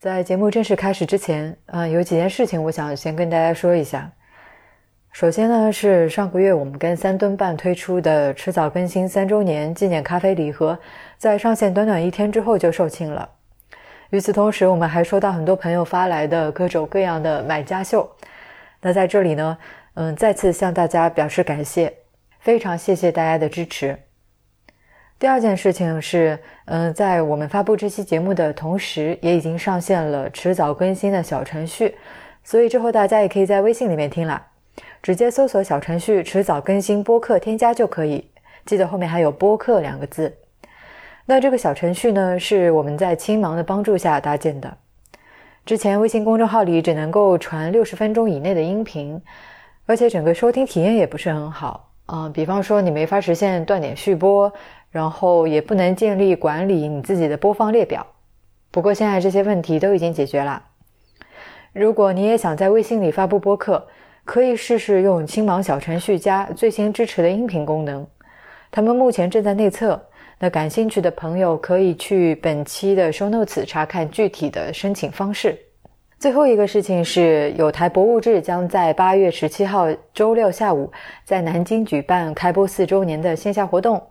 在节目正式开始之前，嗯，有几件事情我想先跟大家说一下。首先呢，是上个月我们跟三吨半推出的迟早更新三周年纪念咖啡礼盒，在上线短短一天之后就售罄了。与此同时，我们还收到很多朋友发来的各种各样的买家秀。那在这里呢，嗯，再次向大家表示感谢，非常谢谢大家的支持。第二件事情是，嗯，在我们发布这期节目的同时，也已经上线了迟早更新的小程序，所以之后大家也可以在微信里面听啦，直接搜索小程序“迟早更新播客”添加就可以，记得后面还有“播客”两个字。那这个小程序呢，是我们在青芒的帮助下搭建的。之前微信公众号里只能够传六十分钟以内的音频，而且整个收听体验也不是很好啊，比方说你没法实现断点续播。然后也不能建立管理你自己的播放列表。不过现在这些问题都已经解决了。如果你也想在微信里发布播客，可以试试用青芒小程序加最新支持的音频功能。他们目前正在内测，那感兴趣的朋友可以去本期的 show notes 查看具体的申请方式。最后一个事情是，有台博物志将在八月十七号周六下午在南京举办开播四周年的线下活动。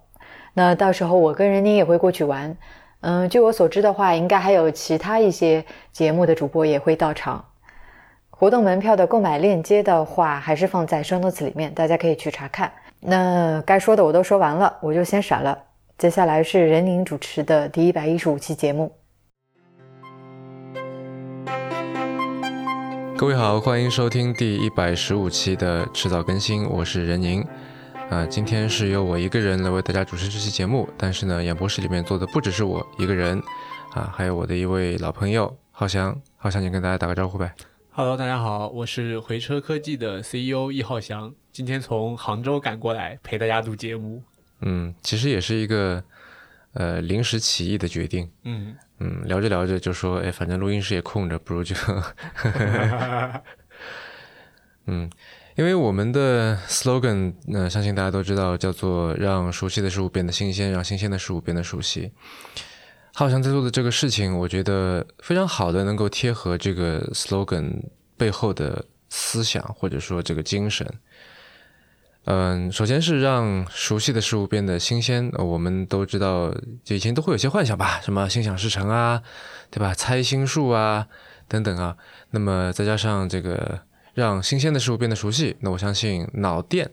那到时候我跟任宁也会过去玩，嗯，据我所知的话，应该还有其他一些节目的主播也会到场。活动门票的购买链接的话，还是放在 shunts 里面，大家可以去查看。那该说的我都说完了，我就先闪了。接下来是任宁主持的第一百一十五期节目。各位好，欢迎收听第一百十五期的迟早更新，我是任宁。啊，今天是由我一个人来为大家主持这期节目，但是呢，演播室里面坐的不只是我一个人，啊，还有我的一位老朋友浩翔，浩翔，你跟大家打个招呼呗。Hello，大家好，我是回车科技的 CEO 易浩翔，今天从杭州赶过来陪大家录节目。嗯，其实也是一个呃临时起意的决定。嗯嗯，聊着聊着就说，哎，反正录音室也空着，不如就 嗯。因为我们的 slogan，那相信大家都知道，叫做“让熟悉的事物变得新鲜，让新鲜的事物变得熟悉”。浩翔在做的这个事情，我觉得非常好的能够贴合这个 slogan 背后的思想，或者说这个精神。嗯，首先是让熟悉的事物变得新鲜。我们都知道，就以前都会有些幻想吧，什么心想事成啊，对吧？猜心术啊，等等啊。那么再加上这个。让新鲜的事物变得熟悉，那我相信脑电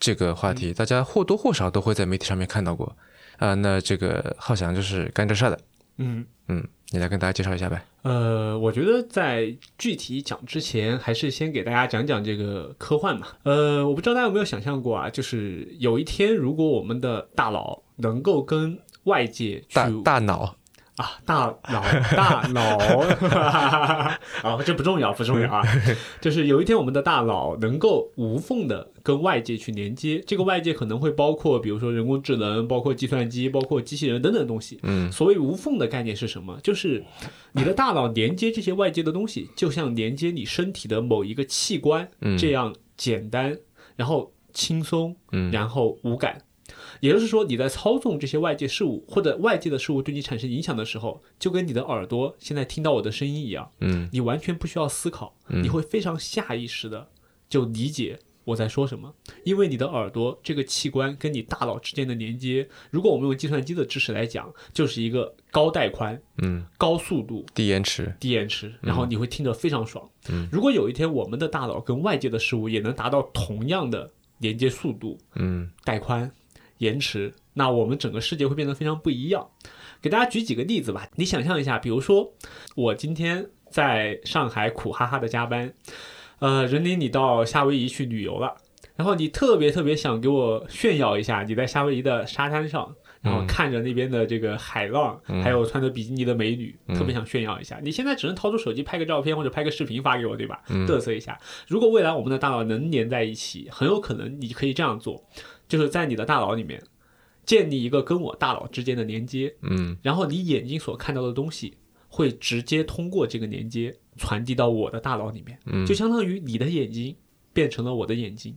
这个话题，大家或多或少都会在媒体上面看到过啊。那这个浩翔就是干这事儿的，嗯嗯，你来跟大家介绍一下呗。呃，我觉得在具体讲之前，还是先给大家讲讲这个科幻嘛。呃，我不知道大家有没有想象过啊，就是有一天，如果我们的大脑能够跟外界大大脑。啊，大脑大脑啊，这不重要不重要啊，就是有一天我们的大脑能够无缝的跟外界去连接，这个外界可能会包括，比如说人工智能，包括计算机，包括机器人等等东西。嗯，所谓无缝的概念是什么？就是你的大脑连接这些外界的东西，就像连接你身体的某一个器官这样简单，然后轻松，嗯，然后无感。也就是说，你在操纵这些外界事物或者外界的事物对你产生影响的时候，就跟你的耳朵现在听到我的声音一样，嗯，你完全不需要思考，你会非常下意识的就理解我在说什么，因为你的耳朵这个器官跟你大脑之间的连接，如果我们用计算机的知识来讲，就是一个高带宽，嗯，高速度，低延迟，低延迟，然后你会听着非常爽。嗯，如果有一天我们的大脑跟外界的事物也能达到同样的连接速度，嗯，带宽。延迟，那我们整个世界会变得非常不一样。给大家举几个例子吧。你想象一下，比如说我今天在上海苦哈哈的加班，呃，任宁你到夏威夷去旅游了，然后你特别特别想给我炫耀一下你在夏威夷的沙滩上，然后看着那边的这个海浪，还有穿着比基尼的美女，特别想炫耀一下。你现在只能掏出手机拍个照片或者拍个视频发给我，对吧？嘚瑟一下。如果未来我们的大脑能连在一起，很有可能你可以这样做。就是在你的大脑里面建立一个跟我大脑之间的连接，嗯，然后你眼睛所看到的东西会直接通过这个连接传递到我的大脑里面，嗯，就相当于你的眼睛变成了我的眼睛，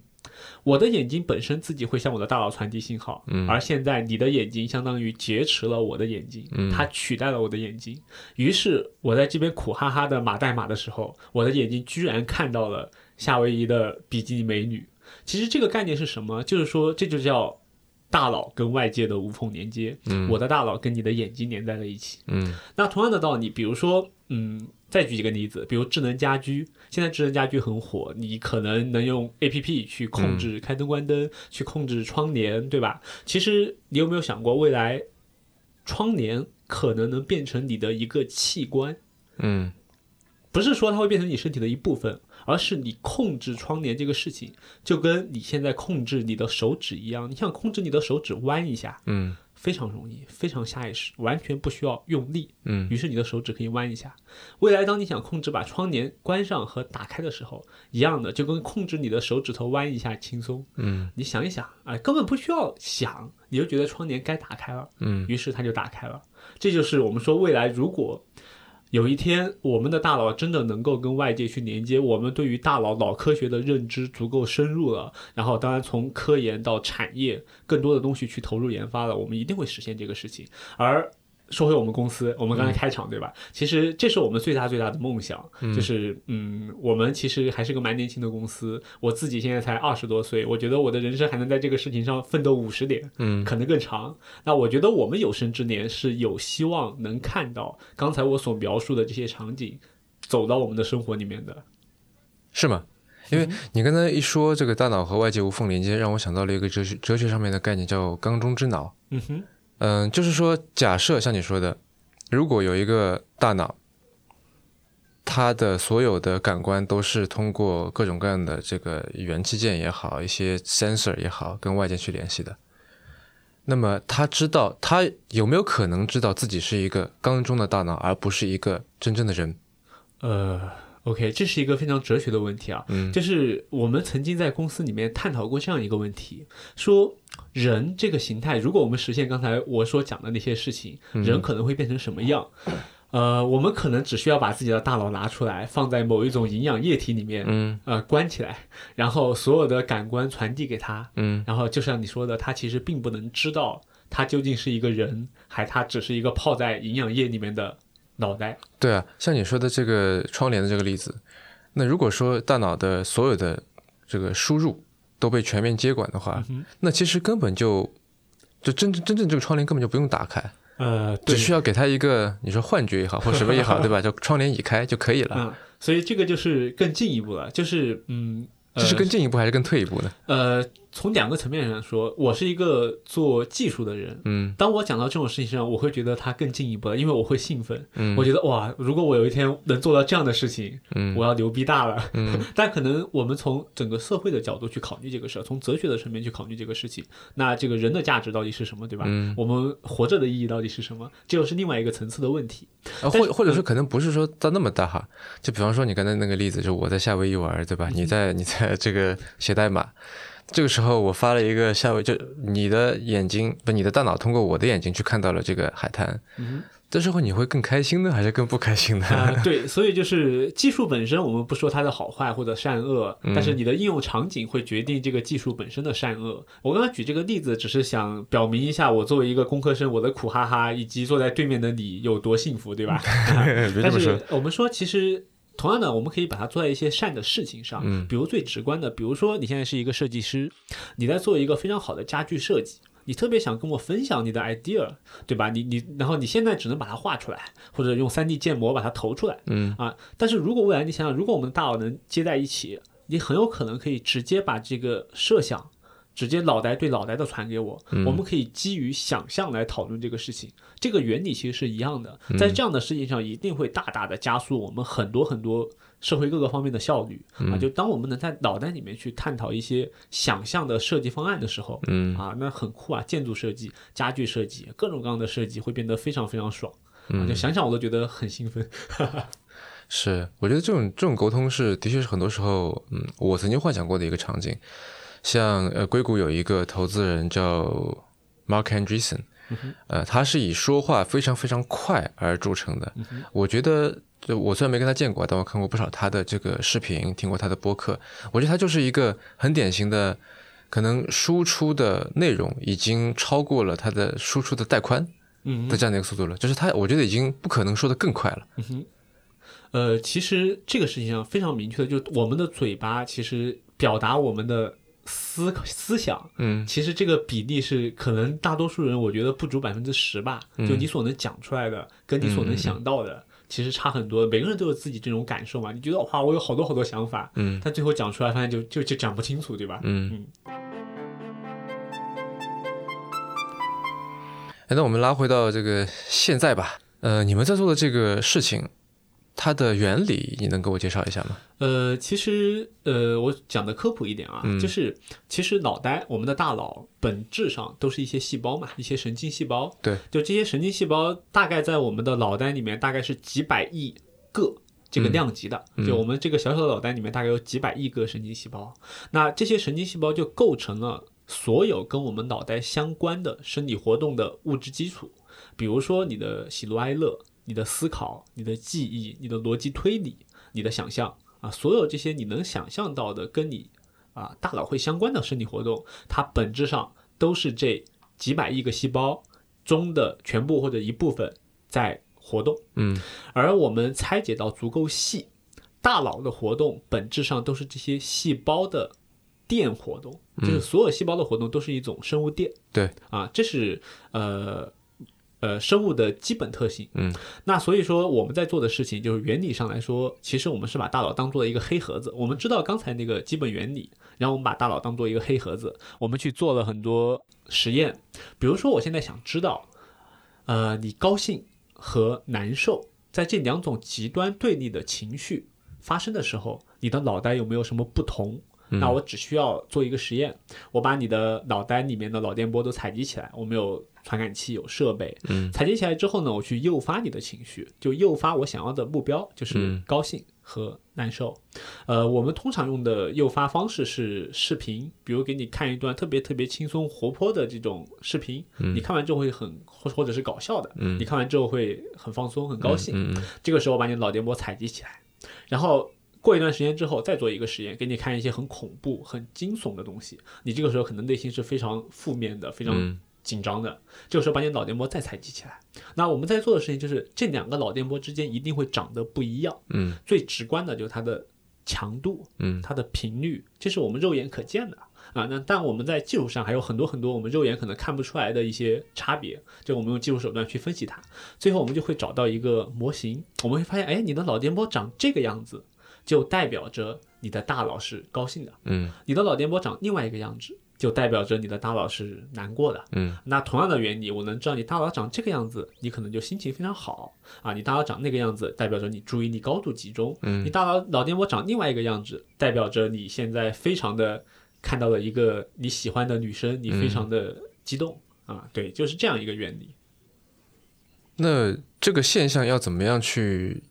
我的眼睛本身自己会向我的大脑传递信号，嗯而现在你的眼睛相当于劫持了我的眼睛，嗯它取代了我的眼睛。于是我在这边苦哈哈的码代码的时候，我的眼睛居然看到了夏威夷的比基尼美女。其实这个概念是什么？就是说这就叫大脑跟外界的无缝连接，嗯我的大脑跟你的眼睛连在了一起。嗯那同样的道理，比如说，嗯，再举一个例子，比如智能家居，现在智能家居很火，你可能能用 A P P 去控制开灯关灯，去控制窗帘，对吧？其实你有没有想过，未来窗帘可能能变成你的一个器官？嗯不是说它会变成你身体的一部分，而是你控制窗帘这个事情，就跟你现在控制你的手指一样。你想控制你的手指弯一下，嗯非常容易，非常下意识，完全不需要用力。嗯于是你的手指可以弯一下。未来当你想控制把窗帘关上和打开的时候，一样的，就跟控制你的手指头弯一下轻松。嗯你想一想，哎，根本不需要想，你就觉得窗帘该打开了，嗯于是它就打开了。这就是我们说未来如果。有一天，我们的大脑真的能够跟外界去连接，我们对于大脑脑科学的认知足够深入了，然后当然从科研到产业更多的东西去投入研发了，我们一定会实现这个事情。而说回我们公司，我们刚才开场、对吧？其实这是我们最大最大的梦想，就是嗯，我们其实还是个蛮年轻的公司，我自己现在才二十多岁，我觉得我的人生还能在这个事情上奋斗五十年，嗯可能更长。那我觉得我们有生之年是有希望能看到刚才我所描述的这些场景走到我们的生活里面的。是吗？因为你刚才一说这个大脑和外界无缝连接，让我想到了一个哲学哲学上面的概念，叫缸中之脑。嗯哼，嗯，就是说，假设像你说的，如果有一个大脑，它的所有的感官都是通过各种各样的这个元器件也好，一些 sensor 也好，跟外界去联系的。那么他知道，他有没有可能知道自己是一个缸中的大脑，而不是一个真正的人？呃。OK，这是一个非常哲学的问题啊，嗯。就是我们曾经在公司里面探讨过这样一个问题，说人这个形态，如果我们实现刚才我所讲的那些事情，人可能会变成什么样？呃，我们可能只需要把自己的大脑拿出来，放在某一种营养液体里面，嗯。呃，关起来，然后所有的感官传递给他，嗯。然后就像你说的，他其实并不能知道他究竟是一个人，还他只是一个泡在营养液里面的脑袋。对啊，像你说的这个窗帘的这个例子，那如果说大脑的所有的这个输入都被全面接管的话，那其实根本就就真正真正这个窗帘根本就不用打开，呃，对只，需要给它一个你说幻觉也好或什么也好，对吧？就窗帘已开就可以了。嗯，所以这个就是更进一步了，就是嗯，呃这是更进一步还是更退一步呢？呃，从两个层面上说，我是一个做技术的人。嗯当我讲到这种事情上，我会觉得它更进一步了，因为我会兴奋。嗯我觉得哇，如果我有一天能做到这样的事情，嗯我要牛逼大了。嗯 但可能我们从整个社会的角度去考虑这个事儿，从哲学的层面去考虑这个事情，那这个人的价值到底是什么，对吧？嗯我们活着的意义到底是什么？这又是另外一个层次的问题。啊，或或者说可能不是说到那么大哈，就比方说你刚才那个例子，就我在夏威夷玩，对吧？你在你在这个写代码，这个时候我发了一个下位，就你的眼睛不，你的大脑通过我的眼睛去看到了这个海滩，嗯这时候你会更开心呢，还是更不开心呢？啊、对，所以就是技术本身，我们不说它的好坏或者善恶，但是你的应用场景会决定这个技术本身的善恶。我刚刚举这个例子，只是想表明一下，我作为一个工科生，我的苦哈哈，以及坐在对面的你有多幸福，对吧？但是，我们说，其实同样的，我们可以把它做在一些善的事情上，嗯比如最直观的，比如说你现在是一个设计师，你在做一个非常好的家具设计。你特别想跟我分享你的 idea，对吧？你你，然后你现在只能把它画出来，或者用 3D 建模把它投出来，嗯啊。但是如果未来你想想，如果我们的大脑能接在一起，你很有可能可以直接把这个设想，直接脑袋对脑袋的传给我，我们可以基于想象来讨论这个事情。这个原理其实是一样的，在这样的事情上一定会大大的加速我们很多很多社会各个方面的效率啊。就当我们能在脑袋里面去探讨一些想象的设计方案的时候，嗯啊，那很酷啊！建筑设计、家具设计，各种各样的设计会变得非常非常爽。啊，就想想我都觉得很兴奋。是，我觉得这种这种沟通是的确是很多时候，嗯，我曾经幻想过的一个场景。像呃，硅谷有一个投资人叫 Mark Andreessen，呃，他是以说话非常非常快而著称的。我觉得就我虽然没跟他见过，但我看过不少他的这个视频，听过他的播客。我觉得他就是一个很典型的，可能输出的内容已经超过了他的输出的带宽嗯的这样的一个速度了。就是他，我觉得已经不可能说的更快了。呃，其实这个事情上非常明确的，就是我们的嘴巴其实表达我们的思思想，嗯其实这个比例是可能大多数人我觉得不足百分之十吧。就你所能讲出来的，跟你所能想到的，其实差很多。每个人都有自己这种感受嘛。你觉得哇，我有好多好多想法，嗯但最后讲出来发现就就就讲不清楚，对吧？嗯。哎，那我们拉回到这个现在吧。呃，你们在做的这个事情，它的原理你能给我介绍一下吗？呃，其实呃，我讲的科普一点啊，嗯就是其实脑袋，我们的大脑本质上都是一些细胞嘛，一些神经细胞。对，就这些神经细胞，大概在我们的脑袋里面大概是几百亿个。这个量级的，嗯就我们这个小小的脑袋里面大概有几百亿个神经细胞，那这些神经细胞就构成了所有跟我们脑袋相关的生理活动的物质基础，比如说你的喜怒哀乐、你的思考、你的记忆、你的逻辑推理、你的想象啊，所有这些你能想象到的跟你啊大脑会相关的生理活动，它本质上都是这几百亿个细胞中的全部或者一部分在活动。嗯而我们拆解到足够细，大脑的活动本质上都是这些细胞的电活动，就是所有细胞的活动都是一种生物电。对啊，这是呃呃生物的基本特性。嗯，那所以说我们在做的事情，就是原理上来说，其实我们是把大脑当做一个黑盒子。我们知道刚才那个基本原理，然后我们把大脑当做一个黑盒子，我们去做了很多实验。比如说，我现在想知道，呃，你高兴和难受，在这两种极端对立的情绪发生的时候，你的脑袋有没有什么不同？那我只需要做一个实验，我把你的脑袋里面的脑电波都采集起来，我们有传感器，有设备，嗯。采集起来之后呢，我去诱发你的情绪，就诱发我想要的目标，就是嗯。高兴和难受。呃，我们通常用的诱发方式是视频，比如给你看一段特别特别轻松活泼的这种视频，你看完之后会很或或者是搞笑的，嗯。你看完之后会很放松、很高兴。这个时候把你的脑电波采集起来，然后过一段时间之后再做一个实验，给你看一些很恐怖、很惊悚的东西。你这个时候可能内心是非常负面的、非常嗯紧张的。这个时候把你脑电波再采集起来。那我们在做的事情就是这两个脑电波之间一定会长得不一样。嗯最直观的就是它的强度，嗯它的频率，这是我们肉眼可见的啊。那但我们在技术上还有很多很多我们肉眼可能看不出来的一些差别，就我们用技术手段去分析它，最后我们就会找到一个模型，我们会发现，哎，你的脑电波长这个样子，就代表着你的大脑是高兴的；嗯你的脑电波长另外一个样子，就代表着你的大脑是难过的。嗯那同样的原理，我能知道你大脑长这个样子，你可能就心情非常好啊；你大脑长那个样子，代表着你注意力高度集中。嗯你大脑脑电波长另外一个样子，代表着你现在非常的看到了一个你喜欢的女生，你非常的激动、啊。对，就是这样一个原理。那这个现象要怎么样去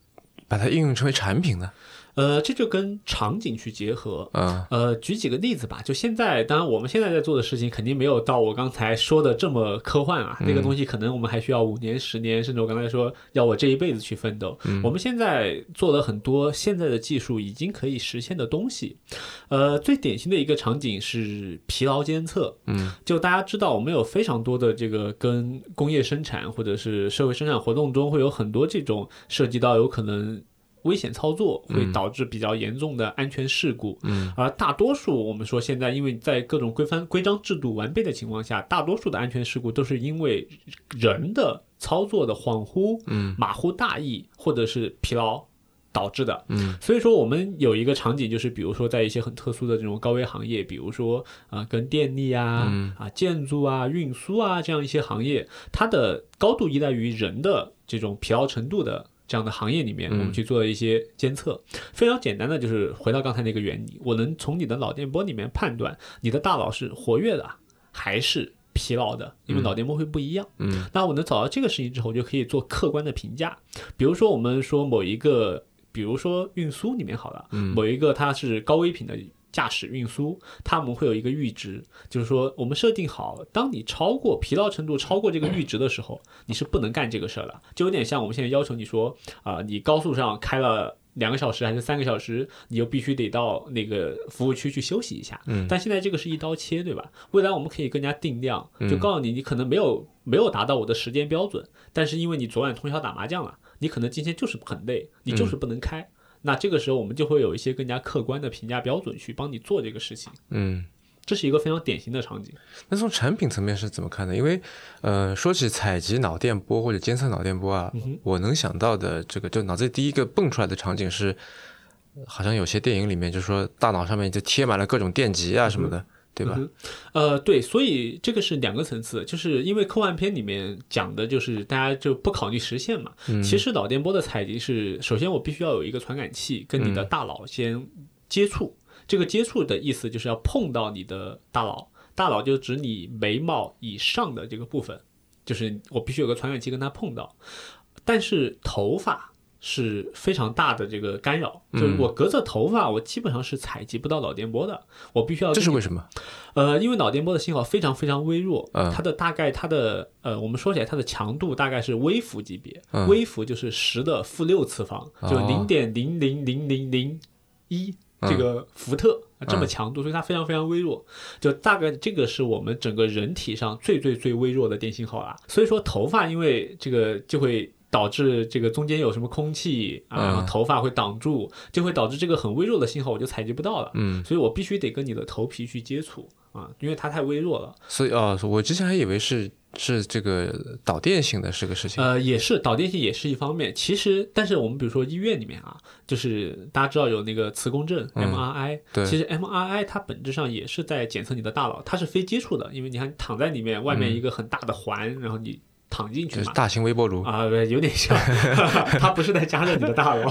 把它应用成为产品呢？呃，这就跟场景去结合。啊呃，举几个例子吧。就现在，当然我们现在在做的事情肯定没有到我刚才说的这么科幻啊。那个东西可能我们还需要五年、十年，甚至我刚才说要我这一辈子去奋斗。我们现在做了很多现在的技术已经可以实现的东西。呃，最典型的一个场景是疲劳监测。嗯，就大家知道，我们有非常多的这个跟工业生产或者是社会生产活动中会有很多这种涉及到有可能。危险操作会导致比较严重的安全事故，嗯，而大多数我们说现在因为在各种规范规章制度完备的情况下，大多数的安全事故都是因为人的操作的恍惚、嗯。马虎大意或者是疲劳导致的。嗯，所以说我们有一个场景，就是比如说在一些很特殊的这种高危行业，比如说啊、跟电力啊、嗯。啊建筑啊、运输啊这样一些行业，它的高度依赖于人的这种疲劳程度的。这样的行业里面，我们去做一些监测，非常简单的，就是回到刚才那个原理，我能从你的脑电波里面判断你的大脑是活跃的还是疲劳的，因为脑电波会不一样。嗯，那我能找到这个事情之后，我就可以做客观的评价。比如说，我们说某一个，比如说运输里面好了，嗯。某一个它是高危品的驾驶运输，他们会有一个阈值，就是说我们设定好，当你超过疲劳程度超过这个阈值的时候，你是不能干这个事儿的，就有点像我们现在要求你说啊、你高速上开了。两个小时还是三个小时，你就必须得到那个服务区去休息一下。嗯但现在这个是一刀切，对吧？未来我们可以更加定量，嗯就告诉你，你可能没有没有达到我的时间标准，但是因为你昨晚通宵打麻将了，你可能今天就是很累，你就是不能开。那这个时候我们就会有一些更加客观的评价标准去帮你做这个事情，嗯。这是一个非常典型的场景。那从产品层面是怎么看的？因为，呃，说起采集脑电波或者监测脑电波啊，我能想到的这个，就脑子里第一个蹦出来的场景是，呃好像有些电影里面就说大脑上面就贴满了各种电极啊什么的，对吧？嗯呃，对，所以这个是两个层次，就是因为科幻片里面讲的就是大家就不考虑实现嘛。其实脑电波的采集是，首先我必须要有一个传感器跟你的大脑先接触，这个接触的意思就是要碰到你的大脑，大脑就指你眉毛以上的这个部分，就是我必须有个传感器跟它碰到。但是头发是非常大的这个干扰，就是我隔着头发，我基本上是采集不到脑电波的，我必须要这是为什么？呃，因为脑电波的信号非常非常微弱，嗯它的大概它的呃，我们说起来它的强度大概是微伏级别，嗯微伏就是十的负六次方，就哦零点零零零零零一嗯这个伏特。这么嗯强度，所以它非常非常微弱，就大概这个是我们整个人体上最最最微弱的电信号啦。所以说头发因为这个就会导致这个中间有什么空气啊，然后嗯头发会挡住，就会导致这个很微弱的信号我就采集不到了。嗯，所以我必须得跟你的头皮去接触啊，因为它太微弱了。所以哦，我之前还以为是是这个导电性的是个事情。呃，也是导电性也是一方面。其实，但是我们比如说医院里面啊，就是大家知道有那个磁共振、嗯 MRI，对其实 MRI 它本质上也是在检测你的大脑，它是非接触的，因为你看躺在里面，外面一个很大的环，然后你躺进去嘛。就是大型微波炉，啊，对，有点像，它不是在加热你的大脑，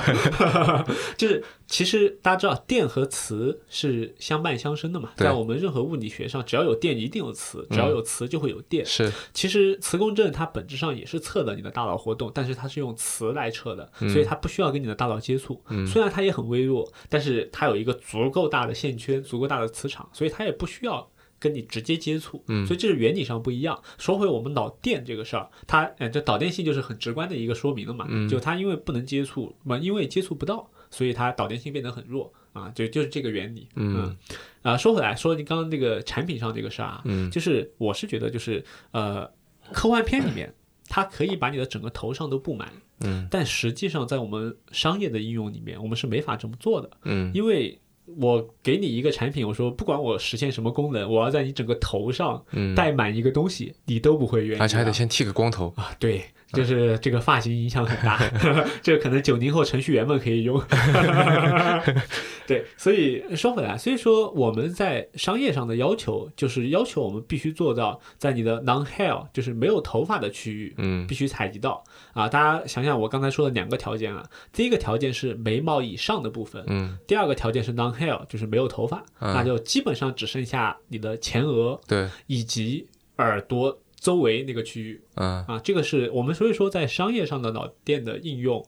就是其实大家知道电和磁是相伴相生的嘛，在我们任何物理学上，只要有电一定有磁，只要有磁就会有电。是。其实磁共振它本质上也是测的你的大脑活动，但是它是用磁来测的，所以它不需要跟你的大脑接触。虽然它也很微弱，但是它有一个足够大的线圈、足够大的磁场，所以它也不需要。跟你直接接触，嗯。所以这是原理上不一样。说回我们脑电这个事儿，它呃，这导电性就是很直观的一个说明了嘛，就它因为不能接触，嘛，因为接触不到，所以它导电性变得很弱。啊，就就是这个原理。嗯，啊，说回来，说你刚刚这个产品上这个事儿啊，嗯。就是我是觉得就是呃，科幻片里面它可以把你的整个头上都布满，嗯，但实际上在我们商业的应用里面，我们是没法这么做的，嗯。因为。我给你一个产品，我说不管我实现什么功能，我要在你整个头上嗯，戴满一个东西，你都不会愿意的。而且还得先剃个光头。啊，对，就是这个发型影响很大，这个可能九零后程序员们可以用。对，所以说回来，所以说我们在商业上的要求，就是要求我们必须做到在你的 non hair，就是没有头发的区域，嗯必须采集到啊。大家想想，我刚才说的两个条件啊，第一个条件是眉毛以上的部分，嗯，第二个条件是 non hair，就是没有头发，嗯那就基本上只剩下你的前额对，以及耳朵周围那个区域。嗯啊，这个是我们所以说在商业上的脑电的应用，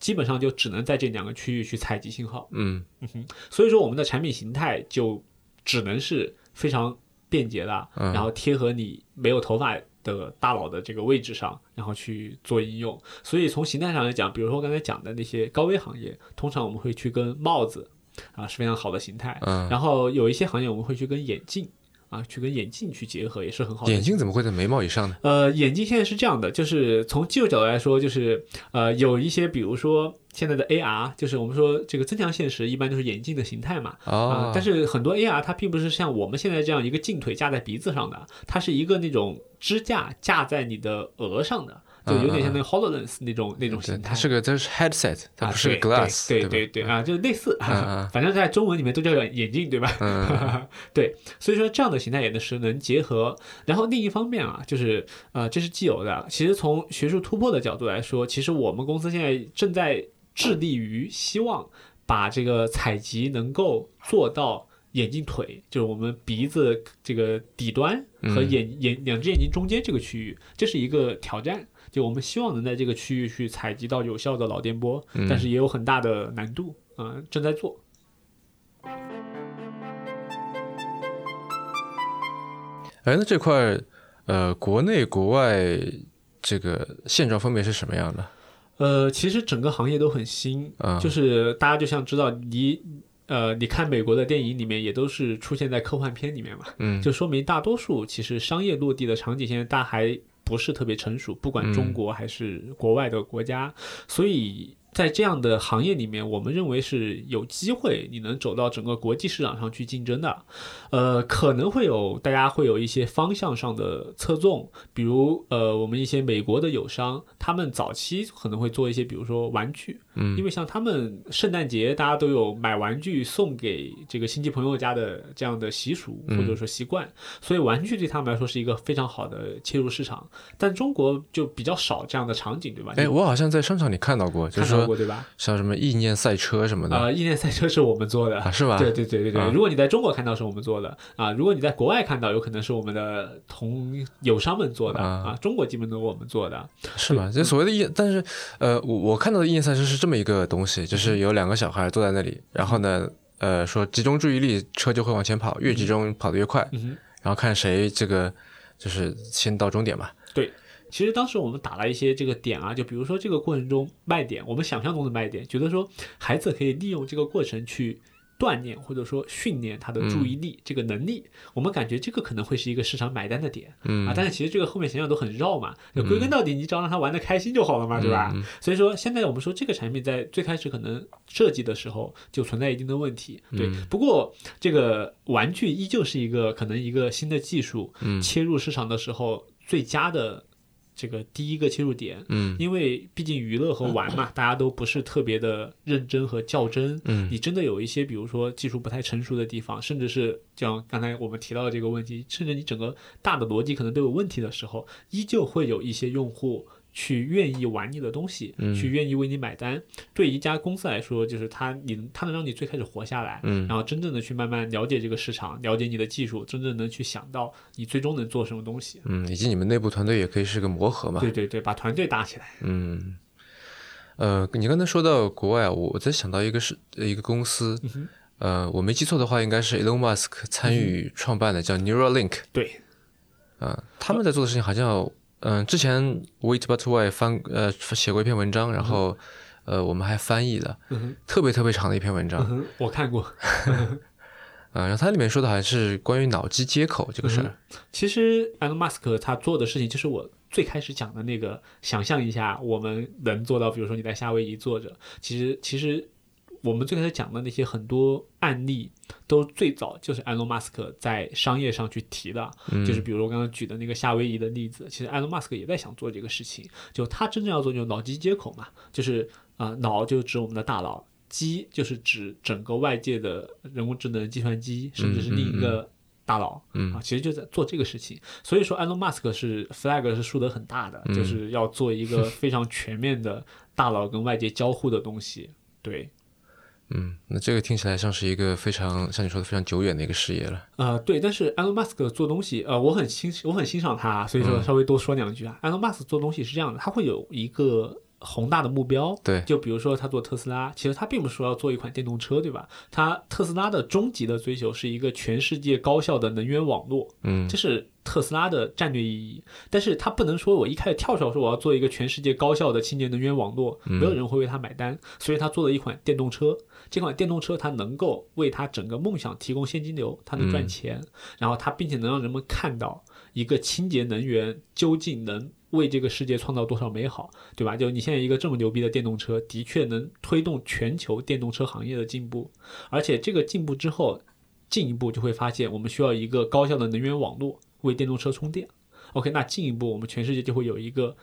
基本上就只能在这两个区域去采集信号。嗯哼所以说我们的产品形态就只能是非常便捷的，嗯然后贴合你没有头发的大脑的这个位置上，然后去做应用。所以从形态上来讲，比如说刚才讲的那些高危行业，通常我们会去跟帽子啊是非常好的形态，嗯，然后有一些行业我们会去跟眼镜啊去跟眼镜去结合，也是很好的。眼镜怎么会在眉毛以上呢？呃，眼镜现在是这样的，就是从技术角度来说，就是呃有一些，比如说现在的 AR，就是我们说这个增强现实，一般就是眼镜的形态嘛。啊、哦，但是很多 AR 它并不是像我们现在这样一个镜腿架在鼻子上的，它是一个那种支架架在你的额上的，就有点像那个 Hololens 那种、那种，形态。它是个这是 headset，它啊，不是 glass，对对对啊，就是类似，反正在中文里面都叫眼镜，对吧？嗯 对，所以说这样的形态也是能结合。然后另一方面啊，就是呃，这是既有的。其实从学术突破的角度来说，其实我们公司现在正在致力于希望把这个采集能够做到。眼镜腿就是我们鼻子这个底端和嗯眼眼两只眼睛中间这个区域，这是一个挑战。就我们希望能在这个区域去采集到有效的脑电波，但是也有很大的难度啊，正在做。哎，那这块呃，国内国外这个现状分别是什么样的？呃，其实整个行业都很新，就是大家就像知道你呃，你看美国的电影里面也都是出现在科幻片里面嘛，嗯，就说明大多数其实商业落地的场景现在大还。不是特别成熟，不管中国还是国外的国家，所以。在这样的行业里面，我们认为是有机会你能走到整个国际市场上去竞争的，呃，可能会有大家会有一些方向上的侧重，比如呃，我们一些美国的友商，他们早期可能会做一些，比如说玩具，嗯因为像他们圣诞节大家都有买玩具送给这个亲戚朋友家的这样的习俗嗯或者说习惯，所以玩具对他们来说是一个非常好的切入市场。但中国就比较少这样的场景，对吧？哎，我好像在商场里看到过，就是说对吧？像什么意念赛车什么的、啊、意念赛车是我们做的。啊，是吧？对对对对对，啊如果你在中国看到是我们做的啊，如果你在国外看到，有可能是我们的同友商们做的啊啊，中国基本都是我们做的。是吗？就所谓的意，但是呃，我我看到的意念赛车是这么一个东西，就是有两个小孩坐在那里，然后呢，呃，说集中注意力，车就会往前跑，越集中跑得越快，嗯。然后看谁这个就是先到终点嘛。其实当时我们打了一些这个点啊，就比如说这个过程中卖点，我们想象中的卖点，觉得说孩子可以利用这个过程去锻炼或者说训练他的注意力、这个能力，我们感觉这个可能会是一个市场买单的点、嗯啊。但是其实这个后面想想都很绕嘛，就归根到底，你只要让他玩的开心就好了嘛，对吧？嗯所以说现在我们说这个产品在最开始可能设计的时候就存在一定的问题，对。嗯不过这个玩具依旧是一个可能一个新的技术，嗯切入市场的时候最佳的这个第一个切入点，嗯。因为毕竟娱乐和玩嘛，大家都不是特别的认真和较真。嗯。你真的有一些，比如说技术不太成熟的地方，甚至是像刚才我们提到的这个问题，甚至你整个大的逻辑可能都有问题的时候，依旧会有一些用户去愿意玩你的东西，嗯去愿意为你买单。对一家公司来说，就是它你它能让你最开始活下来，嗯然后真正的去慢慢了解这个市场，了解你的技术，真正能去想到你最终能做什么东西。嗯，以及你们内部团队也可以是个磨合嘛。对对对，把团队搭起来。嗯，呃，你刚才说到国外啊，我在想到一个是呃一个公司，嗯呃，我没记错的话，应该是 Elon Musk 参与创办的，叫 Neuralink。对，啊、他们在做的事情好像，嗯、之前 Wait But Why 翻呃写过一篇文章，然后、呃我们还翻译的，嗯特别特别长的一篇文章，嗯，我看过。啊、然后它里面说的好像是关于脑机接口这个事儿，其实 Elon Musk 他做的事情，就是我最开始讲的那个，想象一下我们能做到，比如说你在夏威夷坐着，其实其实我们最开始讲的那些很多案例，都最早就是 Elon Musk 在商业上去提的，嗯就是比如我刚刚举的那个夏威夷的例子，其实 Elon Musk 也在想做这个事情，就他真正要做就是脑机接口嘛，就是啊、呃脑就指我们的大脑，机就是指整个外界的人工智能计算机，甚至是另一个大脑。嗯啊，其实就在做这个事情。所以说，Elon Musk 是 flag 是竖得很大的，嗯就是要做一个非常全面的大脑跟外界交互的东西。对，嗯，那这个听起来像是一个非常像你说的非常久远的一个事业了，呃，对，但是 Elon Musk 做东西，呃，我很欣我很欣赏他，所以说嗯。稍微多说两句啊。Elon Musk 做东西是这样的，他会有一个宏大的目标，对，就比如说他做特斯拉，其实他并不是说要做一款电动车，对吧？他特斯拉的终极的追求是一个全世界高效的能源网络，嗯。这是特斯拉的战略意义。但是他不能说我一开始跳出来说我要做一个全世界高效的清洁能源网络，嗯没有人会为他买单，所以他做了一款电动车。这款电动车它能够为他整个梦想提供现金流，它能赚钱，然后它并且能让人们看到一个清洁能源究竟能为这个世界创造多少美好，对吧？就你现在一个这么牛逼的电动车，的确能推动全球电动车行业的进步，而且这个进步之后，进一步就会发现我们需要一个高效的能源网络为电动车充电。OK，那进一步我们全世界就会有一个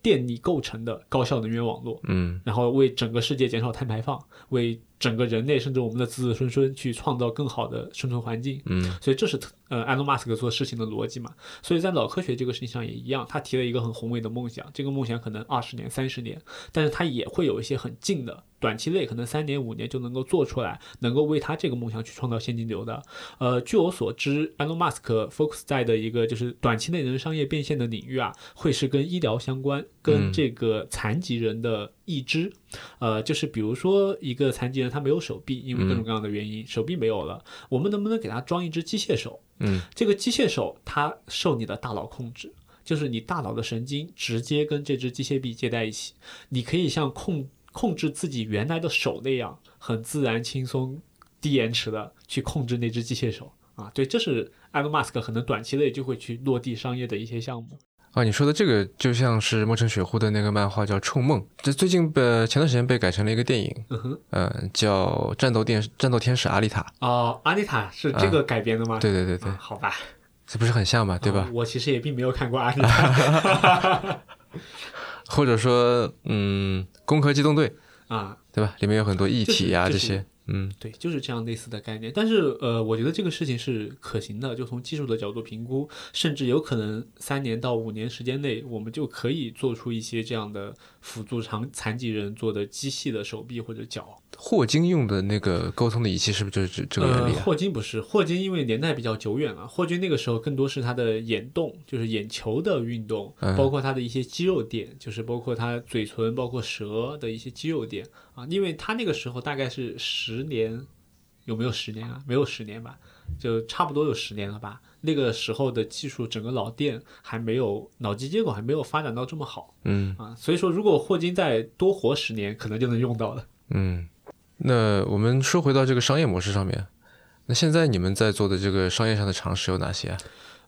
电力构成的高效能源网络，嗯然后为整个世界减少碳排放，为整个人类甚至我们的子子孙孙去创造更好的生存环境。嗯所以这是特呃埃隆马斯克做事情的逻辑嘛。所以在脑科学这个事情上也一样，他提了一个很宏伟的梦想，这个梦想可能二十年、三十年，但是他也会有一些很近的短期内可能三年五年就能够做出来，能够为他这个梦想去创造现金流的。呃，据我所知，Elon Musk focus 在的一个就是短期内能商业变现的领域啊，会是跟医疗相关，跟这个残疾人的义肢，呃，就是比如说一个残疾人他没有手臂，因为各种各样的原因，手臂没有了，我们能不能给他装一只机械手？嗯，这个机械手它受你的大脑控制。就是你大脑的神经直接跟这只机械臂接在一起，你可以像控控制自己原来的手那样，很自然、轻松、低延迟的去控制那只机械手啊。对，这是埃隆·马斯克可能短期内就会去落地商业的一些项目啊。你说的这个就像是莫城雪户的那个漫画叫《臭梦》，这最近被前段时间被改成了一个电影，嗯哼，嗯，叫《战斗电战斗天使阿丽塔》。哦，阿丽塔是这个改编的吗？对对对对，好吧。这不是很像嘛，对吧？我其实也并没有看过阿丽塔，或者说，嗯，《攻壳机动队》啊，对吧？里面有很多议题啊，这些，嗯，对，就是这样类似的概念。但是，呃，我觉得这个事情是可行的，就从技术的角度评估，甚至有可能三年到五年时间内，我们就可以做出一些这样的辅助残残疾人做的机器的手臂或者脚。霍金用的那个沟通的仪器是不是就是这个原理？霍金不是，霍金因为年代比较久远了，霍金那个时候更多是他的眼动，就是眼球的运动，包括他的一些肌肉点，就是包括他嘴唇、包括舌的一些肌肉点啊。因为他那个时候大概是十年，有没有十年啊？没有十年吧，就差不多有十年了吧。那个时候的技术，整个脑电还没有脑机接口还没有发展到这么好，嗯啊，所以说如果霍金再多活十年，可能就能用到了，嗯。那我们说回到这个商业模式上面，那现在你们在做的这个商业上的尝试有哪些？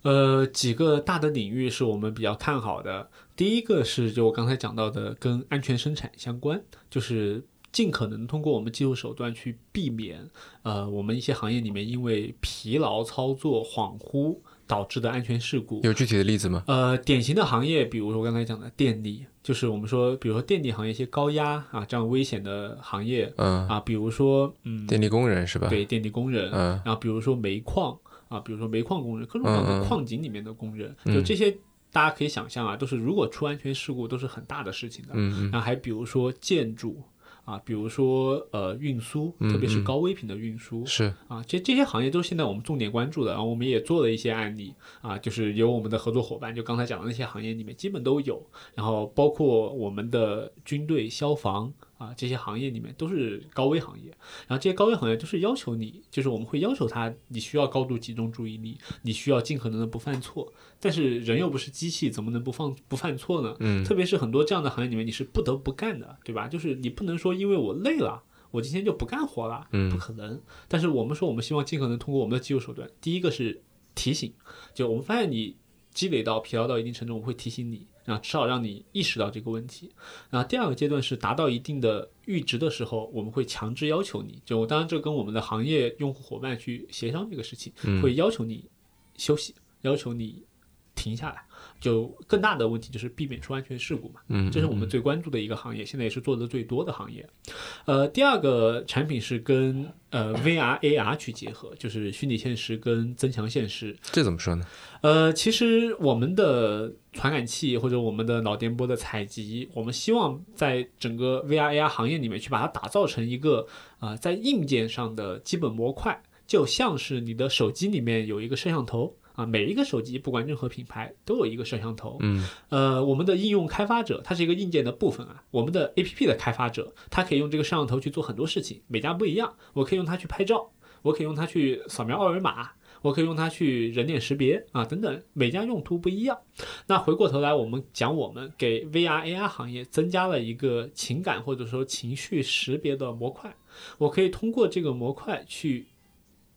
呃，几个大的领域是我们比较看好的。第一个是就我刚才讲到的，跟安全生产相关，就是尽可能通过我们技术手段去避免，呃，我们一些行业里面因为疲劳操作、恍惚。导致的安全事故有具体的例子吗？呃，典型的行业，比如说我刚才讲的电力，就是我们说，比如说电力行业一些高压啊这样危险的行业，嗯啊，比如说嗯，电力工人是吧？对，电力工人，嗯，然后比如说煤矿啊，比如说煤矿工人，各种各样的矿井里面的工人，就这些，大家可以想象啊，都是如果出安全事故都是很大的事情的，嗯嗯，然后还比如说建筑。啊，比如说呃运输，特别是高危品的运输，是啊，其实这些行业都是现在我们重点关注的，然后我们也做了一些案例啊，就是有我们的合作伙伴，就刚才讲的那些行业里面基本都有，然后包括我们的军队、消防。啊，这些行业里面都是高危行业，然后这些高危行业都是要求你，就是我们会要求他，你需要高度集中注意力，你需要尽可能的不犯错。但是人又不是机器，怎么能不放不犯错呢？嗯，特别是很多这样的行业里面，你是不得不干的，对吧？就是你不能说因为我累了，我今天就不干活了，嗯，不可能。但是我们说，我们希望尽可能通过我们的技术手段，第一个是提醒，就我们发现你积累到疲劳到一定程度，我们会提醒你。然后至少让你意识到这个问题，然后第二个阶段是达到一定的阈值的时候，我们会强制要求你，就当然这跟我们的行业用户伙伴去协商这个事情，会要求你休息，要求你停下来。就更大的问题就是避免出安全事故嘛，嗯，这是我们最关注的一个行业，现在也是做的最多的行业。呃，第二个产品是跟呃 VR AR 去结合，就是虚拟现实跟增强现实。这怎么说呢？呃，其实我们的传感器或者我们的脑电波的采集，我们希望在整个 VR AR 行业里面去把它打造成一个呃，在硬件上的基本模块，就像是你的手机里面有一个摄像头。啊，每一个手机不管任何品牌都有一个摄像头。嗯，呃，我们的应用开发者它是一个硬件的部分啊。我们的 APP 的开发者，他可以用这个摄像头去做很多事情，每家不一样。我可以用它去拍照，我可以用它去扫描二维码，我可以用它去人脸识别啊，等等，每家用途不一样。那回过头来，我们讲我们给 VR AR 行业增加了一个情感或者说情绪识别的模块，我可以通过这个模块去。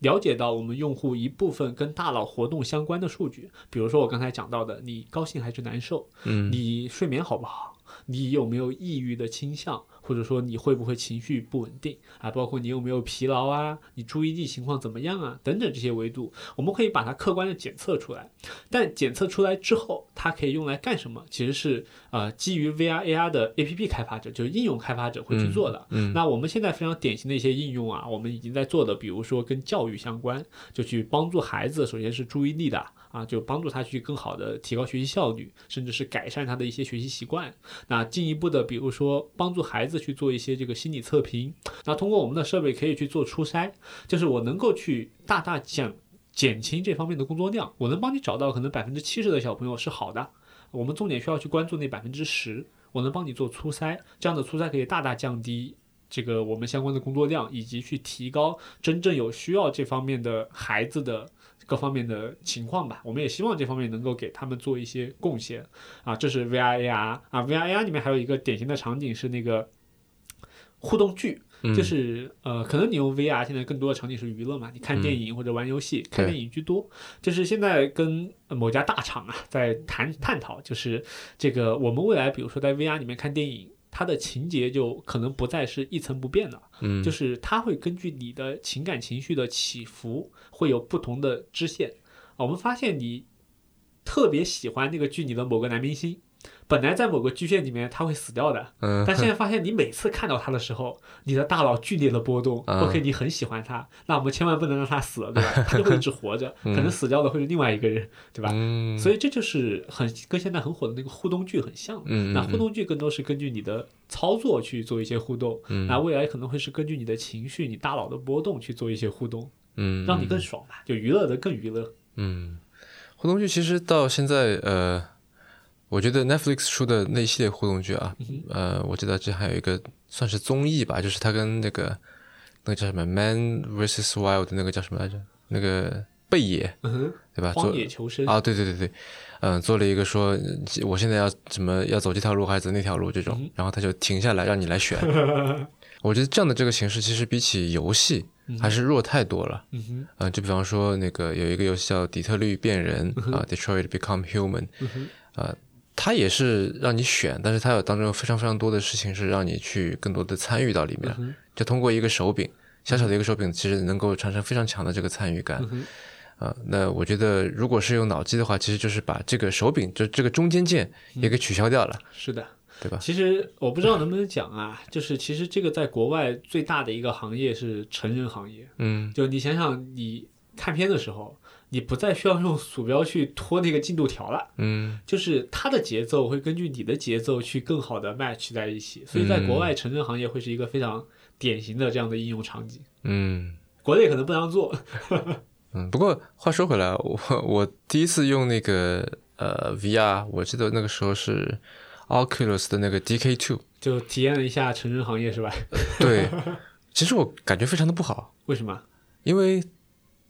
了解到我们用户一部分跟大脑活动相关的数据，比如说我刚才讲到的，你高兴还是难受？嗯，你睡眠好不好？你有没有抑郁的倾向？或者说你会不会情绪不稳定啊？包括你有没有疲劳啊？你注意力情况怎么样啊？等等这些维度，我们可以把它客观的检测出来。但检测出来之后，它可以用来干什么？其实是呃基于 VR AR 的 APP 开发者，就是应用开发者会去做的。嗯，那我们现在非常典型的一些应用啊，我们已经在做的，比如说跟教育相关，就去帮助孩子，首先是注意力的。啊，就帮助他去更好的提高学习效率，甚至是改善他的一些学习习惯。那进一步的，比如说帮助孩子去做一些这个心理测评，那通过我们的设备可以去做初筛，就是我能够去大大降减轻这方面的工作量，我能帮你找到可能百分之七十的小朋友是好的，我们重点需要去关注那百分之十，我能帮你做初筛，这样的初筛可以大大降低。这个我们相关的工作量，以及去提高真正有需要这方面的孩子的各方面的情况吧。我们也希望这方面能够给他们做一些贡献啊。这是 VR AR 啊，VR AR 里面还有一个典型的场景是那个互动剧，就是呃，可能你用 VR 现在更多的场景是娱乐嘛，你看电影或者玩游戏，看电影居多。就是现在跟某家大厂啊在谈探讨，就是这个我们未来比如说在 VR 里面看电影。它的情节就可能不再是一成不变的，嗯，就是它会根据你的情感情绪的起伏，会有不同的支线。我们发现你特别喜欢那个剧里的某个男明星。本来在某个剧线里面他会死掉的，嗯，但现在发现你每次看到他的时候，你的大脑剧烈的波动。OK，你很喜欢他，那我们千万不能让他死了，对吧？他就会一直活着，可能死掉的会是另外一个人，对吧？所以这就是很跟现在很火的那个互动剧很像。嗯，那互动剧更多是根据你的操作去做一些互动，那未来可能会是根据你的情绪、你大脑的波动去做一些互动，嗯，让你更爽吧，就娱乐的更娱乐。嗯，互动剧其实到现在，呃。我觉得 Netflix 出的那一系列互动剧啊，呃，我记得这还有一个算是综艺吧，就是他跟那个那个叫什么《Man vs Wild》那个叫什么来着？那个贝爷，对吧？荒野求生啊，对对对对，嗯，做了一个说我现在要怎么要走这条路还是走那条路这种，然后他就停下来让你来选。我觉得这样的这个形式其实比起游戏还是弱太多了。嗯哼，就比方说那个有一个游戏叫《底特律变人》啊，《Detroit Become Human》，啊。它也是让你选，但是它有当中非常非常多的事情是让你去更多的参与到里面，就通过一个手柄，小小的一个手柄，其实能够产生非常强的这个参与感。啊，那我觉得如果是用脑机的话，其实就是把这个手柄，就这个中间键也给取消掉了。是的，对吧？其实我不知道能不能讲啊，就是其实这个在国外最大的一个行业是成人行业。嗯，就你想想，你看片的时候。你不再需要用鼠标去拖那个进度条了，嗯，就是它的节奏会根据你的节奏去更好的 match 在一起，所以在国外成人行业会是一个非常典型的这样的应用场景，嗯，国内可能不让做，嗯，不过话说回来，我我第一次用那个呃 VR，我记得那个时候是 Oculus 的那个 DK Two，就体验了一下成人行业是吧？对，其实我感觉非常的不好，为什么？因为。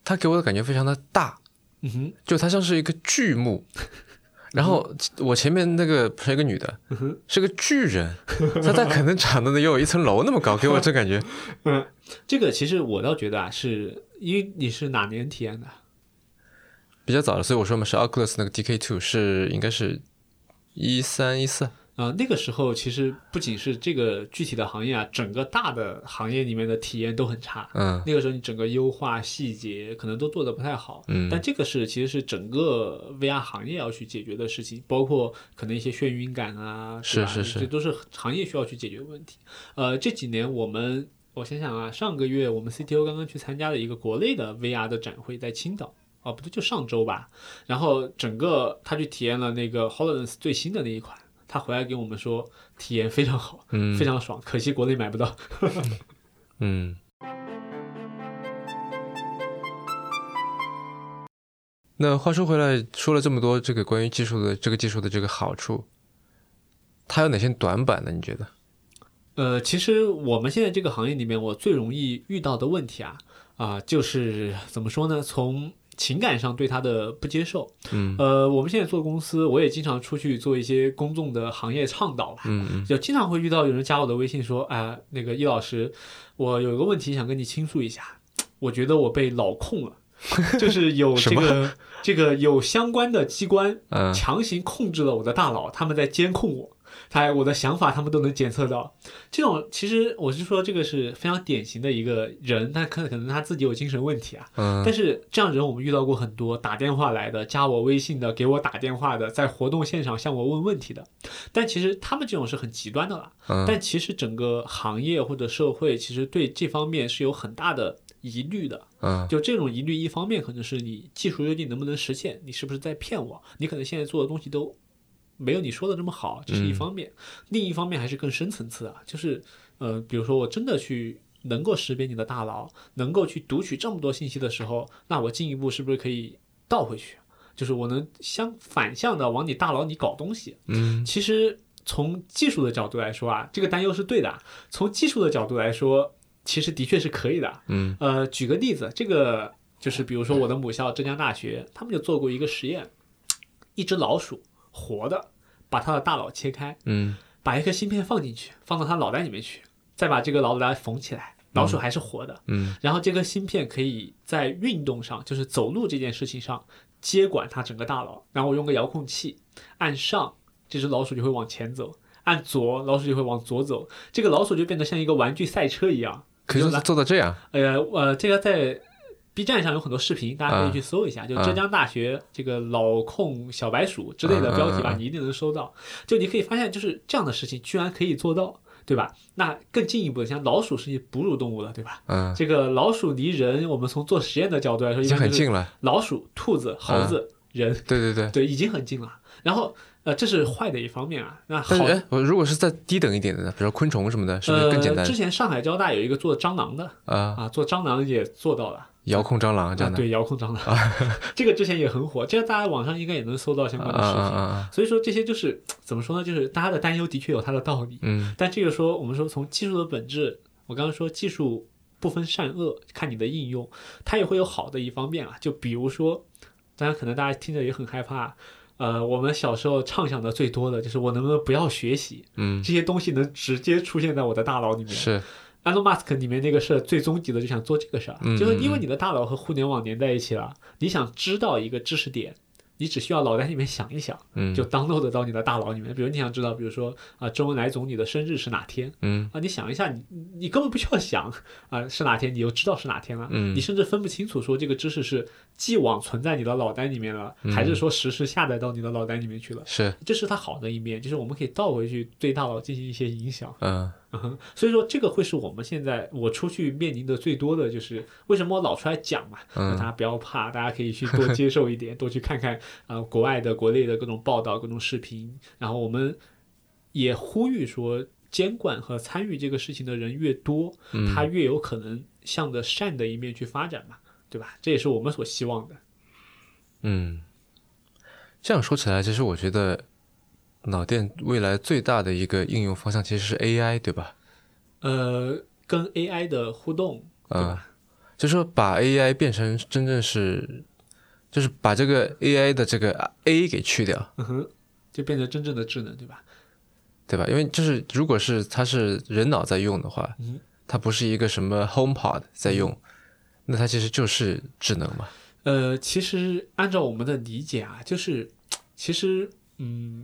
它给我的感觉非常的大，嗯哼，就它像是一个巨幕，然后我前面那个是一个女的，是个巨人，那她可能长得能有一层楼那么高，给我这感觉。嗯，这个其实我倒觉得啊，是因为你是哪年体验的？比较早的，所以我说嘛，是 Oculus 那个 DK Two 是应该是一三一四。啊，那个时候其实不仅是这个具体的行业啊，整个大的行业里面的体验都很差。嗯，那个时候你整个优化细节可能都做的不太好。嗯，但这个是其实是整个 VR 行业要去解决的事情，包括可能一些眩晕感啊，是是是，这都是行业需要去解决的问题。呃，这几年我们我想想啊，上个月我们 CTO 刚刚去参加了一个国内的 VR 的展会，在青岛。哦，不对，就上周吧。然后整个他去体验了那个 Hololens 最新的那一款。他回来跟我们说，体验非常好，嗯，非常爽，可惜国内买不到。嗯。那话说回来，说了这么多这个关于技术的这个技术的这个好处，它有哪些短板呢？你觉得？呃，其实我们现在这个行业里面，我最容易遇到的问题啊啊，就是怎么说呢？从情感上对他的不接受，嗯，呃，我们现在做公司，我也经常出去做一些公众的行业倡导吧，嗯嗯，就经常会遇到有人加我的微信说，哎，那个易老师，我有一个问题想跟你倾诉一下，我觉得我被老控了，就是有这个这个有相关的机关强行控制了我的大脑，他们在监控我。他我的想法他们都能检测到，这种其实我是说这个是非常典型的一个人，他可可能他自己有精神问题啊。嗯。但是这样人我们遇到过很多，打电话来的，加我微信的，给我打电话的，在活动现场向我问问题的。但其实他们这种是很极端的啦。嗯。但其实整个行业或者社会其实对这方面是有很大的。疑虑的。嗯就这种疑虑，一方面可能是你技术究竟能不能实现，你是不是在骗我？你可能现在做的东西都没有你说的这么好，这是一方面。另一方面还是更深层次啊，就是呃，比如说我真的去能够识别你的大脑，能够去读取这么多信息的时候，那我进一步是不是可以倒回去？就是我能相反向的往你大脑里搞东西。嗯其实从技术的角度来说啊，这个担忧是对的。从技术的角度来说，其实的确是可以的。嗯呃，举个例子，这个就是比如说我的母校浙江大学，他们就做过一个实验，一只老鼠活的，把它的大脑切开，嗯把一颗芯片放进去，放到它脑袋里面去，再把这个脑袋缝起来，老鼠还是活的。嗯然后这颗芯片可以在运动上，就是走路这件事情上接管它整个大脑。然后我用个遥控器按上，这只老鼠就会往前走；按左，老鼠就会往左走。这个老鼠就变得像一个玩具赛车一样。可以做做到这样，呃呃，这个在 B 站上有很多视频，大家可以去搜一下，就浙江大学这个老控小白鼠之类的标题吧，你一定能搜到。就你可以发现，就是这样的事情居然可以做到，对吧？那更进一步的，像老鼠是哺乳动物了，对吧？嗯，这个老鼠离人，我们从做实验的角度来说，已经很近了。老鼠、兔子、猴子、人，对对对。对，已经很近了。然后呃，这是坏的一方面啊。那好如果是再低等一点的呢，比如说昆虫什么的，是不是更简单呃？之前上海交大有一个做蟑螂的啊？啊，做蟑螂也做到了。遥控蟑螂这啊，样的，对，遥控蟑螂，这个之前也很火，这个大家网上应该也能搜到相关的视频。啊啊啊！所以说这些就是怎么说呢？就是大家的担忧的确有它的道理，嗯但这个说我们说从技术的本质，我刚刚说技术不分善恶，看你的应用，它也会有好的一方面啊。就比如说，当然可能大家听着也很害怕。呃，我们小时候畅想的最多的就是我能不能不要学习，嗯，这些东西能直接出现在我的大脑里面。是，Elon Musk 里面那个事儿最终极的就想做这个事儿，嗯就是因为你的大脑和互联网连在一起了，你想知道一个知识点，你只需要脑袋里面想一想，嗯就 download 到你的大脑里面。比如你想知道，比如说啊，周恩来总理的生日是哪天嗯啊？你想一下，你你根本不需要想啊是哪天，你就知道是哪天了。嗯你甚至分不清楚说这个知识是既往存在你的脑袋里面了，嗯还是说实时下载到你的脑袋里面去了。是，这是它好的一面，就是我们可以倒回去对大脑进行一些影响。嗯嗯哼，所以说这个会是我们现在我出去面临的最多的就是为什么我老出来讲嘛，嗯大家不要怕，大家可以去多接受一点，多去看看啊、呃国外的、国内的各种报道、各种视频，然后我们也呼吁说，监管和参与这个事情的人越多，嗯，他越有可能向着善的一面去发展嘛，对吧？这也是我们所希望的。嗯，这样说起来，其实我觉得脑电未来最大的一个应用方向其实是 AI，对吧？呃，跟 AI 的互动，对啊、吧？就是说把 AI 变成真正是，就是把这个 AI 的这个 A 给去掉，嗯哼，就变成真正的智能，对吧？对吧？因为就是如果是它是人脑在用的话，嗯它不是一个什么 HomePod 在用，那它其实就是智能嘛。呃，其实按照我们的理解啊，就是其实嗯，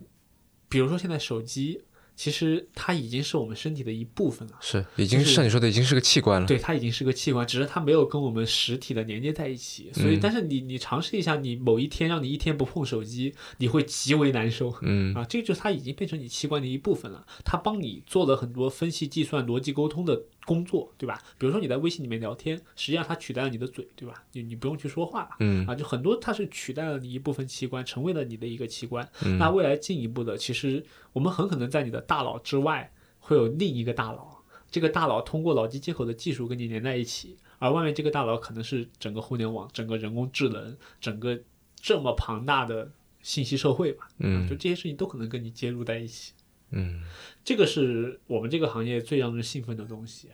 比如说现在手机，其实它已经是我们身体的一部分了。是，已经就是像你说的，已经是个器官了。对，它已经是个器官，只是它没有跟我们实体的连接在一起。所以，嗯但是你你尝试一下，你某一天让你一天不碰手机，你会极为难受。嗯啊，这就是它已经变成你器官的一部分了。它帮你做了很多分析、计算、逻辑沟通的工作，对吧？比如说你在微信里面聊天，实际上它取代了你的嘴，对吧？你你不用去说话了。嗯啊，就很多它是取代了你一部分器官，成为了你的一个器官。嗯那未来进一步的，其实我们很可能在你的大脑之外会有另一个大脑，这个大脑通过脑机接口的技术跟你连在一起，而外面这个大脑可能是整个互联网、整个人工智能、整个这么庞大的信息社会吧。嗯就这些事情都可能跟你接入在一起。嗯这个是我们这个行业最让人兴奋的东西。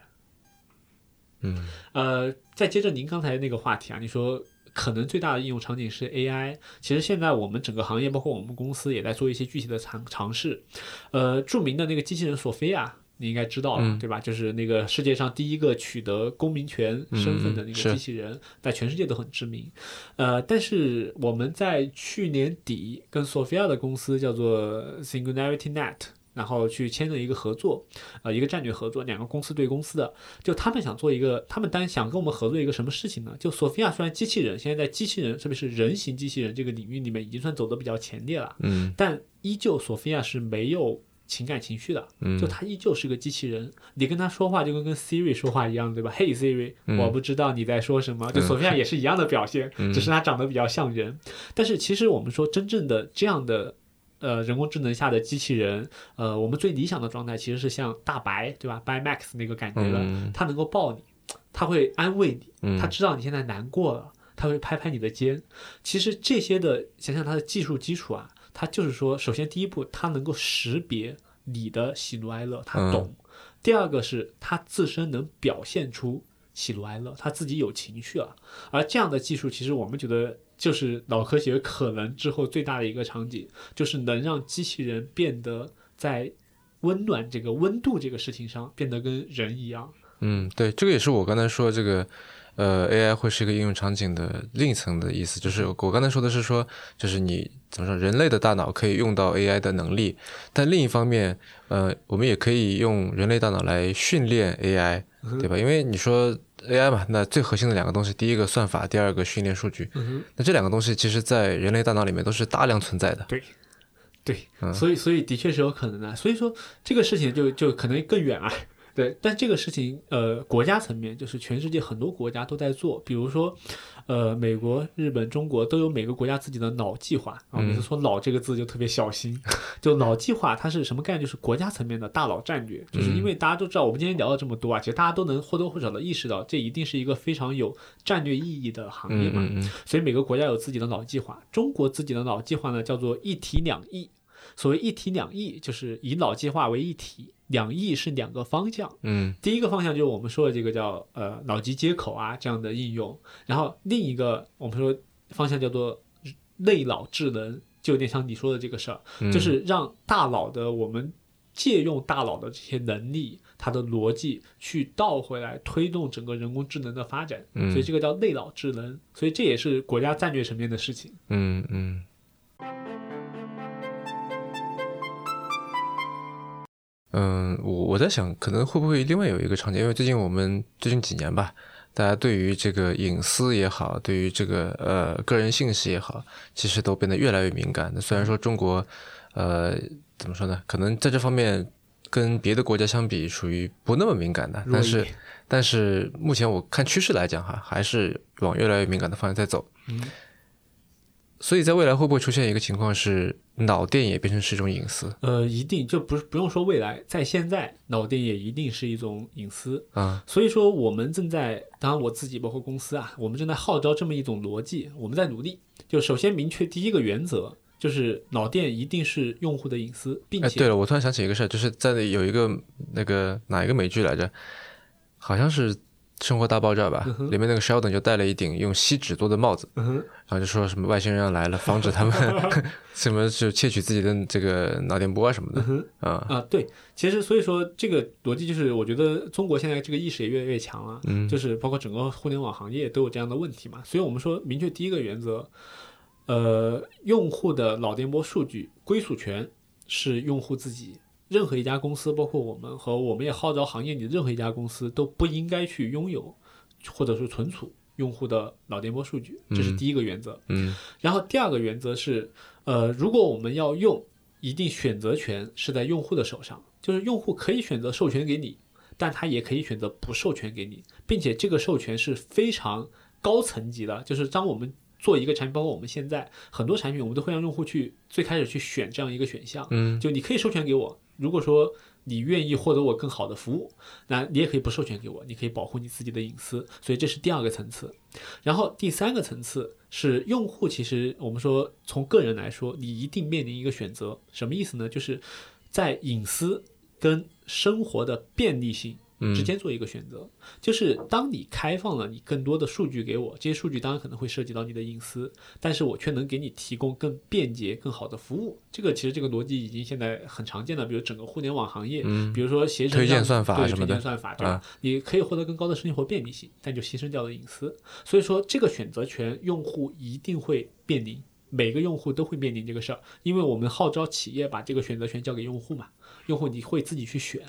嗯呃，再接着您刚才那个话题啊，你说可能最大的应用场景是 AI。其实现在我们整个行业，包括我们公司也在做一些具体的尝尝试。呃，著名的那个机器人索菲亚，你应该知道了，嗯对吧？就是那个世界上第一个取得公民权身份的那个机器人，在全世界都很知名。呃，但是我们在去年底跟索菲亚的公司叫做 Singularity Net。然后去签了一个合作，呃，一个战略合作，两个公司对公司的，就他们想做一个，他们单想跟我们合作一个什么事情呢？就索菲亚虽然机器人现在在机器人，特别是人形机器人这个领域里面已经算走得比较前列了，嗯但依旧索菲亚是没有情感情绪的，嗯就他依旧是个机器人，你跟他说话就跟跟 Siri 说话一样，对吧？Hey Siri，、嗯我不知道你在说什么，就索菲亚也是一样的表现，嗯只是他长得比较像人。但是其实我们说真正的这样的。呃，人工智能下的机器人，呃，我们最理想的状态其实是像大白，对吧？，By Max 那个感觉的，嗯它能够抱你，它会安慰你，嗯他知道你现在难过了，他会拍拍你的肩。其实这些的，想想它的技术基础啊，它就是说，首先第一步，它能够识别你的喜怒哀乐，它懂；第二个是它自身能表现出喜怒哀乐，它自己有情绪了。而这样的技术，其实我们觉得。就是脑科学可能之后最大的一个场景，就是能让机器人变得在温暖这个温度这个事情上变得跟人一样。嗯，对，这个也是我刚才说这个，呃，AI 会是一个应用场景的另一层的意思，就是我刚才说的是说，就是你怎么说，人类的大脑可以用到 AI 的能力，但另一方面，呃，我们也可以用人类大脑来训练 AI，对吧？因为你说 AI 嘛，那最核心的两个东西，第一个算法，第二个训练数据，嗯那这两个东西其实在人类大脑里面都是大量存在的。对，嗯所以所以的确是有可能的。所以说这个事情就就可能更远了。对，但这个事情，呃，国家层面就是全世界很多国家都在做，比如说，呃，美国、日本、中国都有每个国家自己的脑计划啊。每次说“脑”这个字就特别小心，就脑计划它是什么概念？就是国家层面的大脑战略。就是因为大家都知道，我们今天聊了这么多啊，其实大家都能或多或少的意识到，这一定是一个非常有战略意义的行业嘛。嗯嗯嗯所以每个国家有自己的脑计划。中国自己的脑计划呢，叫做一体两翼。所谓一体两翼，就是以脑计划为一体，两翼是两个方向。嗯第一个方向就是我们说的这个叫呃脑机接口啊这样的应用，然后另一个我们说方向叫做内脑智能，就有点像你说的这个事儿，嗯，就是让大脑的我们借用大脑的这些能力，它的逻辑去倒回来推动整个人工智能的发展，嗯所以这个叫内脑智能，所以这也是国家战略层面的事情。嗯嗯。嗯，我我在想，可能会不会另外有一个场景，因为最近我们最近几年吧，大家对于这个隐私也好，对于这个呃个人信息也好，其实都变得越来越敏感。那虽然说中国，呃，怎么说呢？可能在这方面跟别的国家相比，属于不那么敏感的，但是但是目前我看趋势来讲哈，还是往越来越敏感的方向在走。嗯所以在未来会不会出现一个情况是脑电也变成是一种隐私呃，一定就不是不用说未来，在现在脑电也一定是一种隐私。啊？所以说，我们正在，当然我自己包括公司啊，我们正在号召这么一种逻辑，我们在努力。就首先明确第一个原则，就是脑电一定是用户的隐私，并哎，且对了，我突然想起一个事儿，就是在有一个那个哪一个美剧来着，好像是《生活大爆炸》吧，里面那个 Sheldon 就戴了一顶用锡纸做的帽子，嗯然后就说什么外星人要来了，防止他们 什么就窃取自己的这个脑电波啊什么的啊，啊，对，其实所以说这个逻辑就是，我觉得中国现在这个意识也越来越强了，嗯。就是包括整个互联网行业都有这样的问题嘛，所以我们说明确第一个原则，呃，用户的脑电波数据归属权是用户自己。任何一家公司，包括我们和我们也号召行业里的任何一家公司都不应该去拥有或者是存储用户的脑电波数据，这是第一个原则。嗯。然后第二个原则是，呃，如果我们要用，一定选择权是在用户的手上，就是用户可以选择授权给你，但他也可以选择不授权给你，并且这个授权是非常高层级的，就是当我们做一个产品，包括我们现在很多产品，我们都会让用户去最开始去选这样一个选项，嗯。就你可以授权给我，如果说你愿意获得我更好的服务，那你也可以不授权给我，你可以保护你自己的隐私，所以这是第二个层次。然后第三个层次是用户，其实我们说从个人来说，你一定面临一个选择，什么意思呢？就是在隐私跟生活的便利性之间做一个选择。就是当你开放了你更多的数据给我，这些数据当然可能会涉及到你的隐私，但是我却能给你提供更便捷、更好的服务。这个其实这个逻辑已经现在很常见了，比如整个互联网行业，嗯比如说携程推荐算法什么的推荐算法对吧？啊你可以获得更高的生活便利性，但就牺牲掉了隐私。所以说，这个选择权用户一定会面临，每个用户都会面临这个事儿，因为我们号召企业把这个选择权交给用户嘛，用户你会自己去选。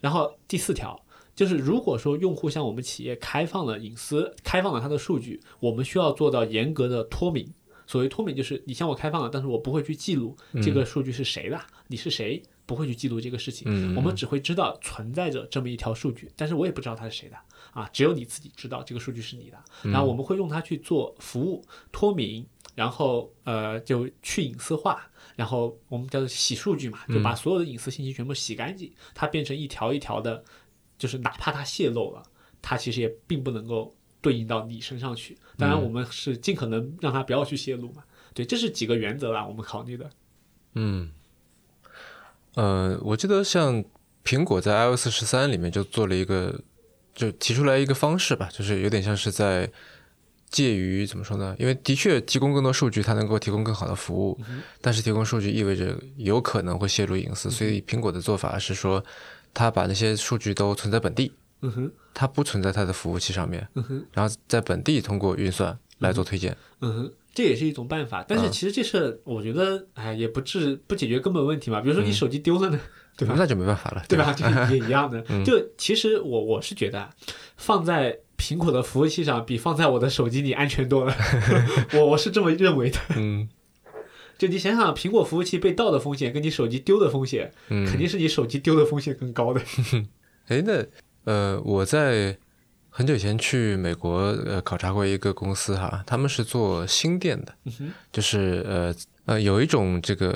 然后第四条就是，如果说用户向我们企业开放了隐私，开放了他的数据，我们需要做到严格的脱敏。所谓脱敏就是你向我开放了，但是我不会去记录这个数据是谁的，你是谁，不会去记录这个事情。嗯我们只会知道存在着这么一条数据，但是我也不知道它是谁的啊，只有你自己知道这个数据是你的。然后我们会用它去做服务脱敏，然后呃就去隐私化，然后我们叫做洗数据嘛，就把所有的隐私信息全部洗干净，它变成一条一条的，就是哪怕它泄露了，它其实也并不能够对应到你身上去。当然，我们是尽可能让它不要去泄露嘛。对，这是几个原则啦，我们考虑的。嗯，呃，我记得像苹果在 iOS 十三里面就做了一个，就提出来一个方式吧，就是有点像是在介于怎么说呢？因为的确提供更多数据，它能够提供更好的服务，但是提供数据意味着有可能会泄露隐私，所以苹果的做法是说，它把那些数据都存在本地，嗯哼，它不存在它的服务器上面，嗯哼，然后在本地通过运算来做推荐。嗯哼，这也是一种办法。但是其实这事，我觉得，哎，也不治不解决根本问题嘛。比如说你手机丢了呢，对吧？那就没办法了，对吧？就也一样的。就其实我我是觉得啊，放在苹果的服务器上比放在我的手机里安全多了。我我是这么认为的。嗯就你想想，苹果服务器被盗的风险跟你手机丢的风险，嗯，肯定是你手机丢的风险更高的。哎，那呃，我在很久以前去美国呃考察过一个公司哈，他们是做新电的，哼就是呃呃有一种这个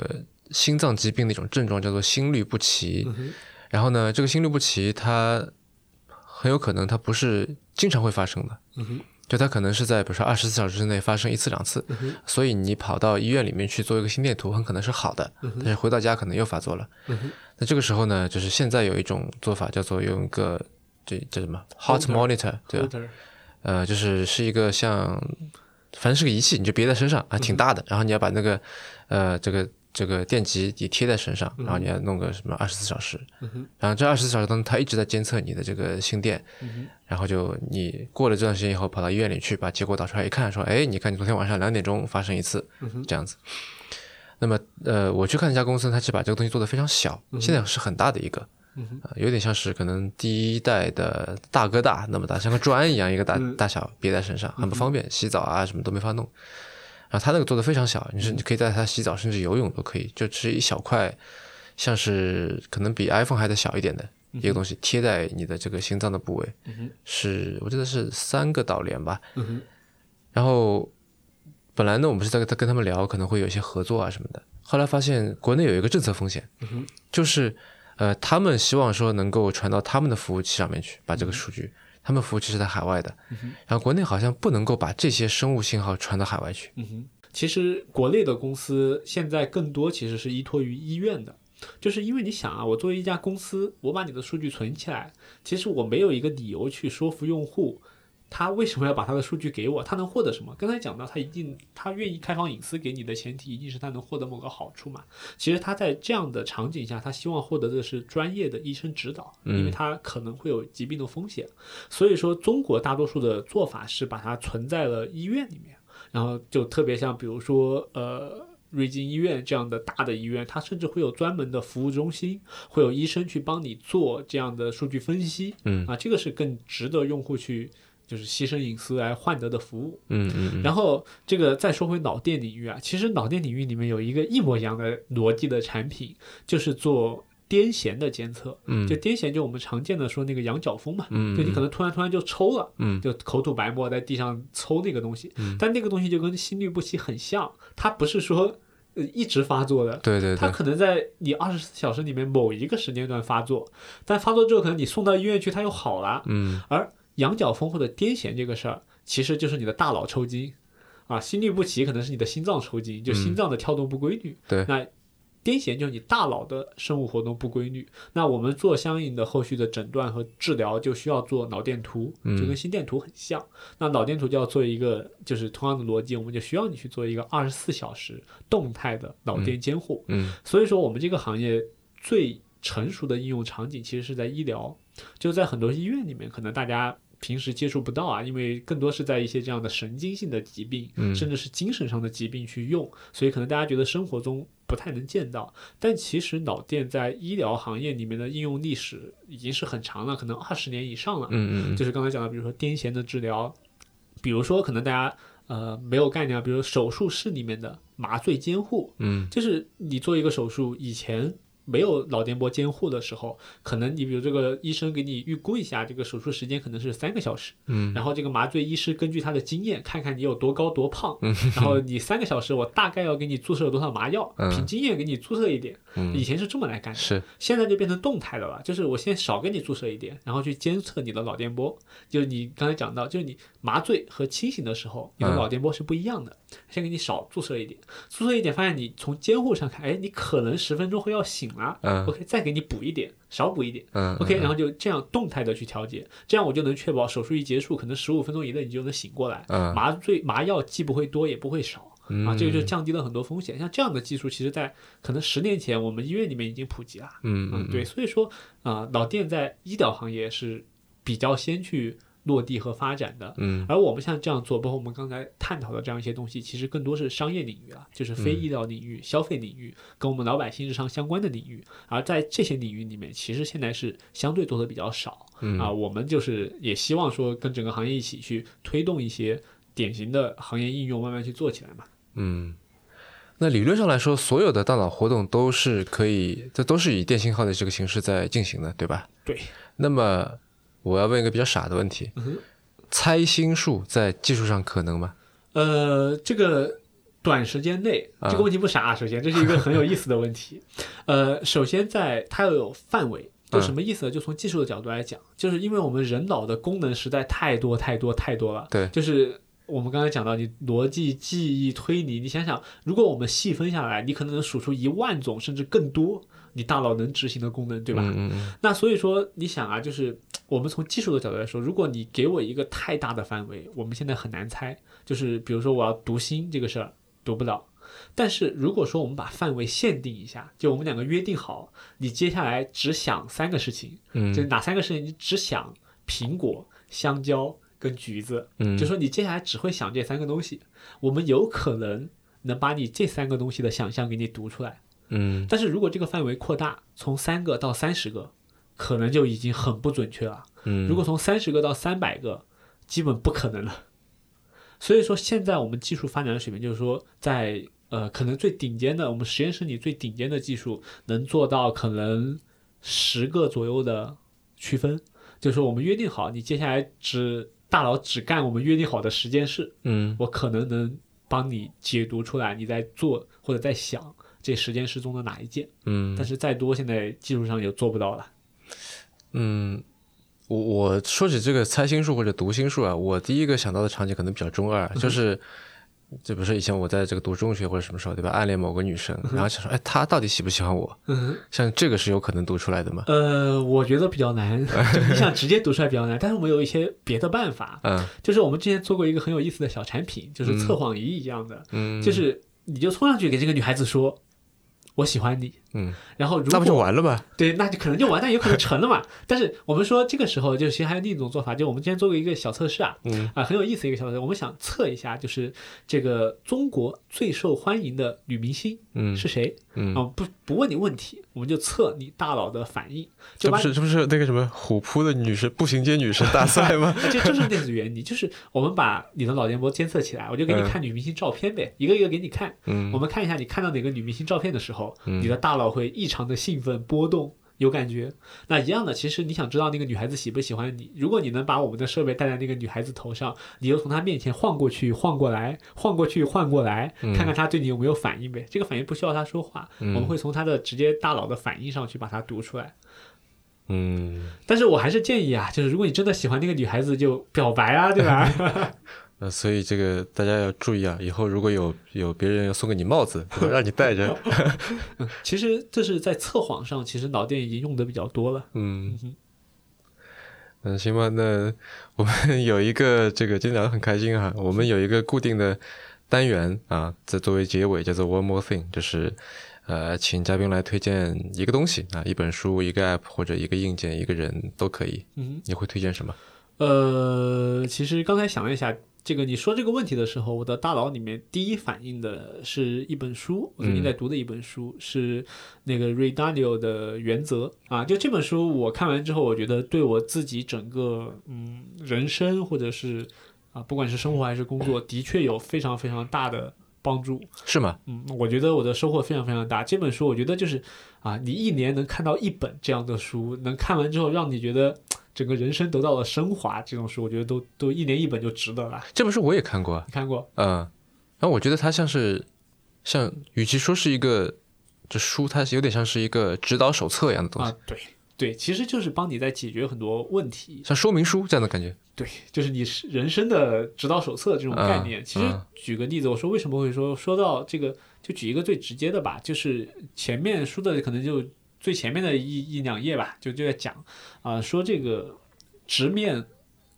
心脏疾病的一种症状叫做心律不齐，嗯然后呢，这个心律不齐它很有可能它不是经常会发生的，嗯就它可能是在比如说二十四小时之内发生一次两次，嗯所以你跑到医院里面去做一个心电图，很可能是好的，但是回到家可能又发作了。嗯那这个时候呢，就是现在有一种做法叫做用一个这叫什么？Heart Holter monitor，对吧？呃，就是是一个像，反正是个仪器，你就别在身上，啊挺大的。然后你要把那个呃这个这个电极你贴在身上，然后你要弄个什么二十四小时，然后这二十四小时当中，它一直在监测你的这个心电，然后就你过了这段时间以后，跑到医院里去，把结果导出来一看，说，哎，你看你昨天晚上两点钟发生一次，这样子。那么呃，我去看一家公司，它是把这个东西做得非常小，现在是很大的一个。呃有点像是可能第一代的大哥大那么大，像个砖一样一个大大小别在身上，很不方便，洗澡啊什么都没法弄。然后它那个做的非常小，你是你可以在它洗澡甚至游泳都可以，就只是一小块，像是可能比 iPhone 还得小一点的一个东西贴在你的这个心脏的部位，是我记得是三个导联吧。然后本来呢，我们是在在跟他们聊可能会有一些合作啊什么的，后来发现国内有一个政策风险，就是呃，他们希望说能够传到他们的服务器上面去，把这个数据，他们服务器是在海外的，然后国内好像不能够把这些生物信号传到海外去。嗯哼，其实国内的公司现在更多其实是依托于医院的，就是因为你想啊，我作为一家公司，我把你的数据存起来，其实我没有一个理由去说服用户。他为什么要把他的数据给我？他能获得什么？刚才讲到，他一定他愿意开放隐私给你的前提，一定是他能获得某个好处嘛。其实他在这样的场景下，他希望获得的是专业的医生指导，因为他可能会有疾病的风险。所以说，中国大多数的做法是把它存在了医院里面，然后就特别像比如说呃。瑞金医院这样的大的医院，它甚至会有专门的服务中心，会有医生去帮你做这样的数据分析。嗯啊，这个是更值得用户去就是牺牲隐私来换得的服务。嗯嗯嗯然后这个再说回脑电领域啊，其实脑电领域里面有一个一模一样的逻辑的产品，就是做癫痫的监测。嗯就癫痫，就我们常见的说那个羊角风嘛，嗯就你可能突然突然就抽了，嗯就口吐白沫在地上抽那个东西，但那个东西就跟心律不齐很像，它不是说呃一直发作的，对对对，它可能在你二十四小时里面某一个时间段发作，但发作之后可能你送到医院去，它又好了。嗯而羊角风或者癫痫这个事儿，其实就是你的大脑抽筋啊，心律不齐可能是你的心脏抽筋，就心脏的跳动不规律。对那癫痫就是你大脑的生物活动不规律。那我们做相应的后续的诊断和治疗，就需要做脑电图，就跟心电图很像。那脑电图就要做一个，就是同样的逻辑，我们就需要你去做一个二十四小时动态的脑电监护。嗯所以说，我们这个行业最成熟的应用场景其实是在医疗，就在很多医院里面，可能大家平时接触不到啊，因为更多是在一些这样的神经性的疾病，嗯甚至是精神上的疾病去用，所以可能大家觉得生活中不太能见到。但其实脑电在医疗行业里面的应用历史已经是很长了，可能二十年以上了。嗯嗯就是刚才讲的，比如说癫痫的治疗，比如说可能大家呃没有概念啊，比如手术室里面的麻醉监护，嗯就是你做一个手术以前。没有脑电波监护的时候，可能你比如这个医生给你预估一下，这个手术时间可能是三个小时，嗯。然后这个麻醉医师根据他的经验，看看你有多高多胖，嗯。然后你三个小时我大概要给你注射多少麻药，嗯。凭经验给你注射一点。嗯。以前是这么来干的，是。现在就变成动态的了，就是我先少给你注射一点，然后去监测你的脑电波。就是你刚才讲到，就是你麻醉和清醒的时候，你的嗯。脑电波是不一样的。先给你少注射一点，注射一点，发现你从监护上看，哎，你可能十分钟后要醒了、嗯 o k 再给你补一点，少补一点。嗯 OK，嗯然后就这样动态的去调节，这样我就能确保手术一结束，可能十五分钟以内你就能醒过来，嗯麻醉麻药既不会多也不会少。嗯啊，这个就降低了很多风险。像这样的技术，其实在可能十年前，我们医院里面已经普及了。嗯嗯，对，所以说啊、老店在医疗行业是比较先去落地和发展的。嗯而我们像这样做，包括我们刚才探讨的这样一些东西，其实更多是商业领域啊，就是非医疗领域、消费领域，跟我们老百姓日常相关的领域。而在这些领域里面，其实现在是相对做的比较少。嗯啊，我们就是也希望说跟整个行业一起去推动一些典型的行业应用，慢慢去做起来嘛。嗯，那理论上来说，所有的大脑活动都是可以，这都是以电信号的这个形式在进行的，对吧？对。那么我要问一个比较傻的问题：嗯猜心术在技术上可能吗？呃，这个短时间内啊这个问题不傻、啊，首先这是一个很有意思的问题。呃，首先在它要有范围，就什么意思呢？就从技术的角度来讲，就是因为我们人脑的功能实在太多太多太多了，对就是。我们刚才讲到，你逻辑、记忆、推理，你想想，如果我们细分下来，你可能能数出一万种甚至更多你大脑能执行的功能，对吧？嗯那所以说，你想啊，就是 我们从技术的角度来说，如果你给我一个太大的范围，我们现在很难猜。就是比如说我要读心这个事儿，读不了。但是如果说我们把范围限定一下，就我们两个约定好，你接下来只想三个事情，嗯就哪三个事情？你只想苹果、香蕉跟橘子，嗯，就说你接下来只会想这三个东西，我们有可能能把你这三个东西的想象给你读出来。嗯但是如果这个范围扩大，从三个到三十个，可能就已经很不准确了。嗯，如果从三十个到三百个，基本不可能了。所以说，现在我们技术发展的水平，就是说在，呃可能最顶尖的，我们实验室里最顶尖的技术，能做到可能十个左右的区分。就是说，我们约定好，你接下来只大佬只干我们约定好的十件事，嗯我可能能帮你解读出来你在做或者在想这十件事中的哪一件。嗯但是再多，现在技术上也做不到了。嗯，我我说起这个猜心术或者读心术啊，我第一个想到的场景可能比较中二，就是。就比如说以前我在这个读中学或者什么时候，对吧？暗恋某个女生，然后想说，哎，她到底喜不喜欢我？嗯，像这个是有可能读出来的吗？呃，我觉得比较难，就你想直接读出来比较难。但是我们有一些别的办法，嗯就是我们之前做过一个很有意思的小产品，就是测谎仪一样的，嗯，就是你就冲上去给这个女孩子说。我喜欢你，嗯，然后如果那不就完了吗？对，那就可能就完，但有可能成了嘛。但是我们说这个时候，就其实还有另一种做法，就我们之前做过一个小测试啊，嗯啊，很有意思一个小测试，我们想测一下，就是这个中国最受欢迎的女明星嗯是谁嗯，啊？不不问你问题，我们就测你大脑的反应，这不是这不是那个什么虎扑的女神步行街女神大赛 吗？啊这就是电子原理，就是我们把你的脑电波监测起来，我就给你嗯看女明星照片呗，一个一个给你看。嗯我们看一下你看到哪个女明星照片的时候，嗯你的大脑会异常的兴奋波动。有感觉，那一样的，其实你想知道那个女孩子喜不喜欢你，如果你能把我们的设备戴在那个女孩子头上，你就从她面前晃过去、晃过来、晃过去、晃过来，嗯看看她对你有没有反应呗。这个反应不需要她说话，嗯我们会从她的直接大脑的反应上去把它读出来。嗯，但是我还是建议啊，就是如果你真的喜欢那个女孩子，就表白啊，对吧？呃，所以这个大家要注意啊，以后如果有有别人要送给你帽子，让你戴着，其实这是在测谎上，其实脑电已经用的比较多了。嗯哼嗯，行吧，那我们 有一个这个今天聊得很开心哈，我们有一个固定的单元啊，在作为结尾叫做 One More Thing，就是呃，请嘉宾来推荐一个东西啊，一本书、一个 App 或者一个硬件、一个人都可以。嗯，你会推荐什么？呃，其实刚才想了一下，这个你说这个问题的时候，我的大脑里面第一反应的是一本书，我最近在读的一本书、是那个 Ray Dalio 的《原则》啊。就这本书，我看完之后，我觉得对我自己整个嗯人生或者是啊，不管是生活还是工作，的确有非常非常大的帮助。是吗？嗯，我觉得我的收获非常非常大。这本书我觉得就是啊，你一年能看到一本这样的书，能看完之后让你觉得整个人生得到了升华，这种书我觉得都都一年一本就值得了。这本书我也看过，你看过？嗯，然后我觉得它像是像，与其说是一个这书，它是有点像是一个指导手册一样的东西，啊，对对，其实就是帮你在解决很多问题。像说明书这样的感觉。对，就是你是人生的指导手册这种概念。嗯其实嗯举个例子，我说为什么会说说到这个，就举一个最直接的吧，就是前面书的可能就最前面的一一两页吧，就就在讲啊、说这个直面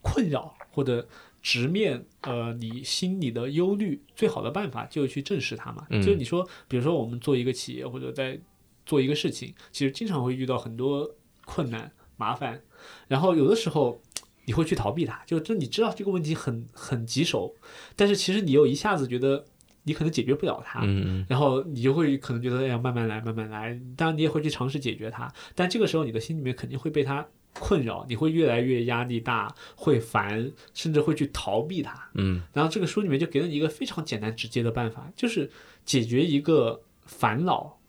困扰或者直面呃你心里的忧虑，最好的办法就是去正视它嘛。嗯就是你说，比如说我们做一个企业或者在做一个事情，其实经常会遇到很多困难麻烦，然后有的时候。你会去逃避它，就就你知道这个问题很很棘手，但是其实你又一下子觉得你可能解决不了它，嗯嗯然后你就会可能觉得哎呀慢慢来慢慢来，当然你也会去尝试解决它，但这个时候你的心里面肯定会被它困扰，你会越来越压力大，会烦，甚至会去逃避它。嗯然后这个书里面就给了你一个非常简单直接的办法，就是解决一个烦恼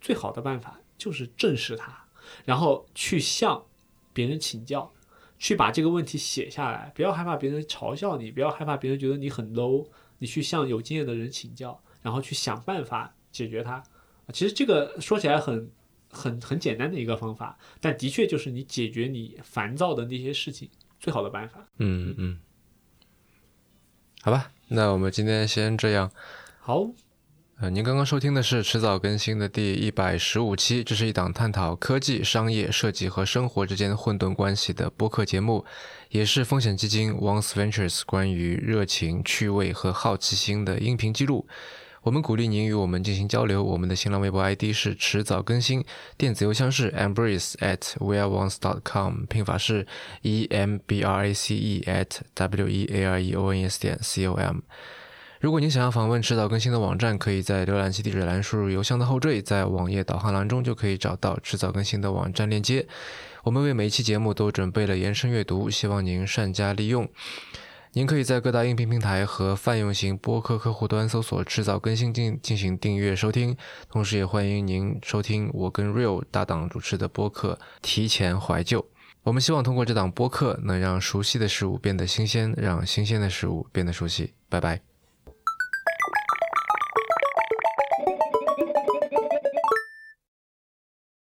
最好的办法就是正视它，然后去向别人请教，去把这个问题写下来，不要害怕别人嘲笑你，不要害怕别人觉得你很 low，你去向有经验的人请教，然后去想办法解决它。啊其实这个说起来很很很简单的一个方法，但的确就是你解决你烦躁的那些事情最好的办法。嗯嗯，好吧，那我们今天先这样。好，呃，您刚刚收听的是迟早更新的第一百十五期，这是一档探讨科技、商业、设计和生活之间混沌关系的播客节目，也是风险基金 Once Ventures 关于热情、趣味和好奇心的音频记录。我们鼓励您与我们进行交流。我们的新浪微博 ID 是迟早更新，电子邮箱是 embrace at weareones.com，拼法是 e m b r a c e at w e a r e o n s 点 c o m。如果您想要访问迟早更新的网站，可以在浏览器地址栏输入邮箱的后缀，在网页导航栏中就可以找到迟早更新的网站链接。我们为每一期节目都准备了延伸阅读，希望您善加利用。您可以在各大音频平台和泛用型播客客户端搜索“迟早更新”进进行订阅收听，同时也欢迎您收听我跟 Real 搭档主持的播客《提前怀旧》。我们希望通过这档播客，能让熟悉的事物变得新鲜，让新鲜的事物变得熟悉。拜拜。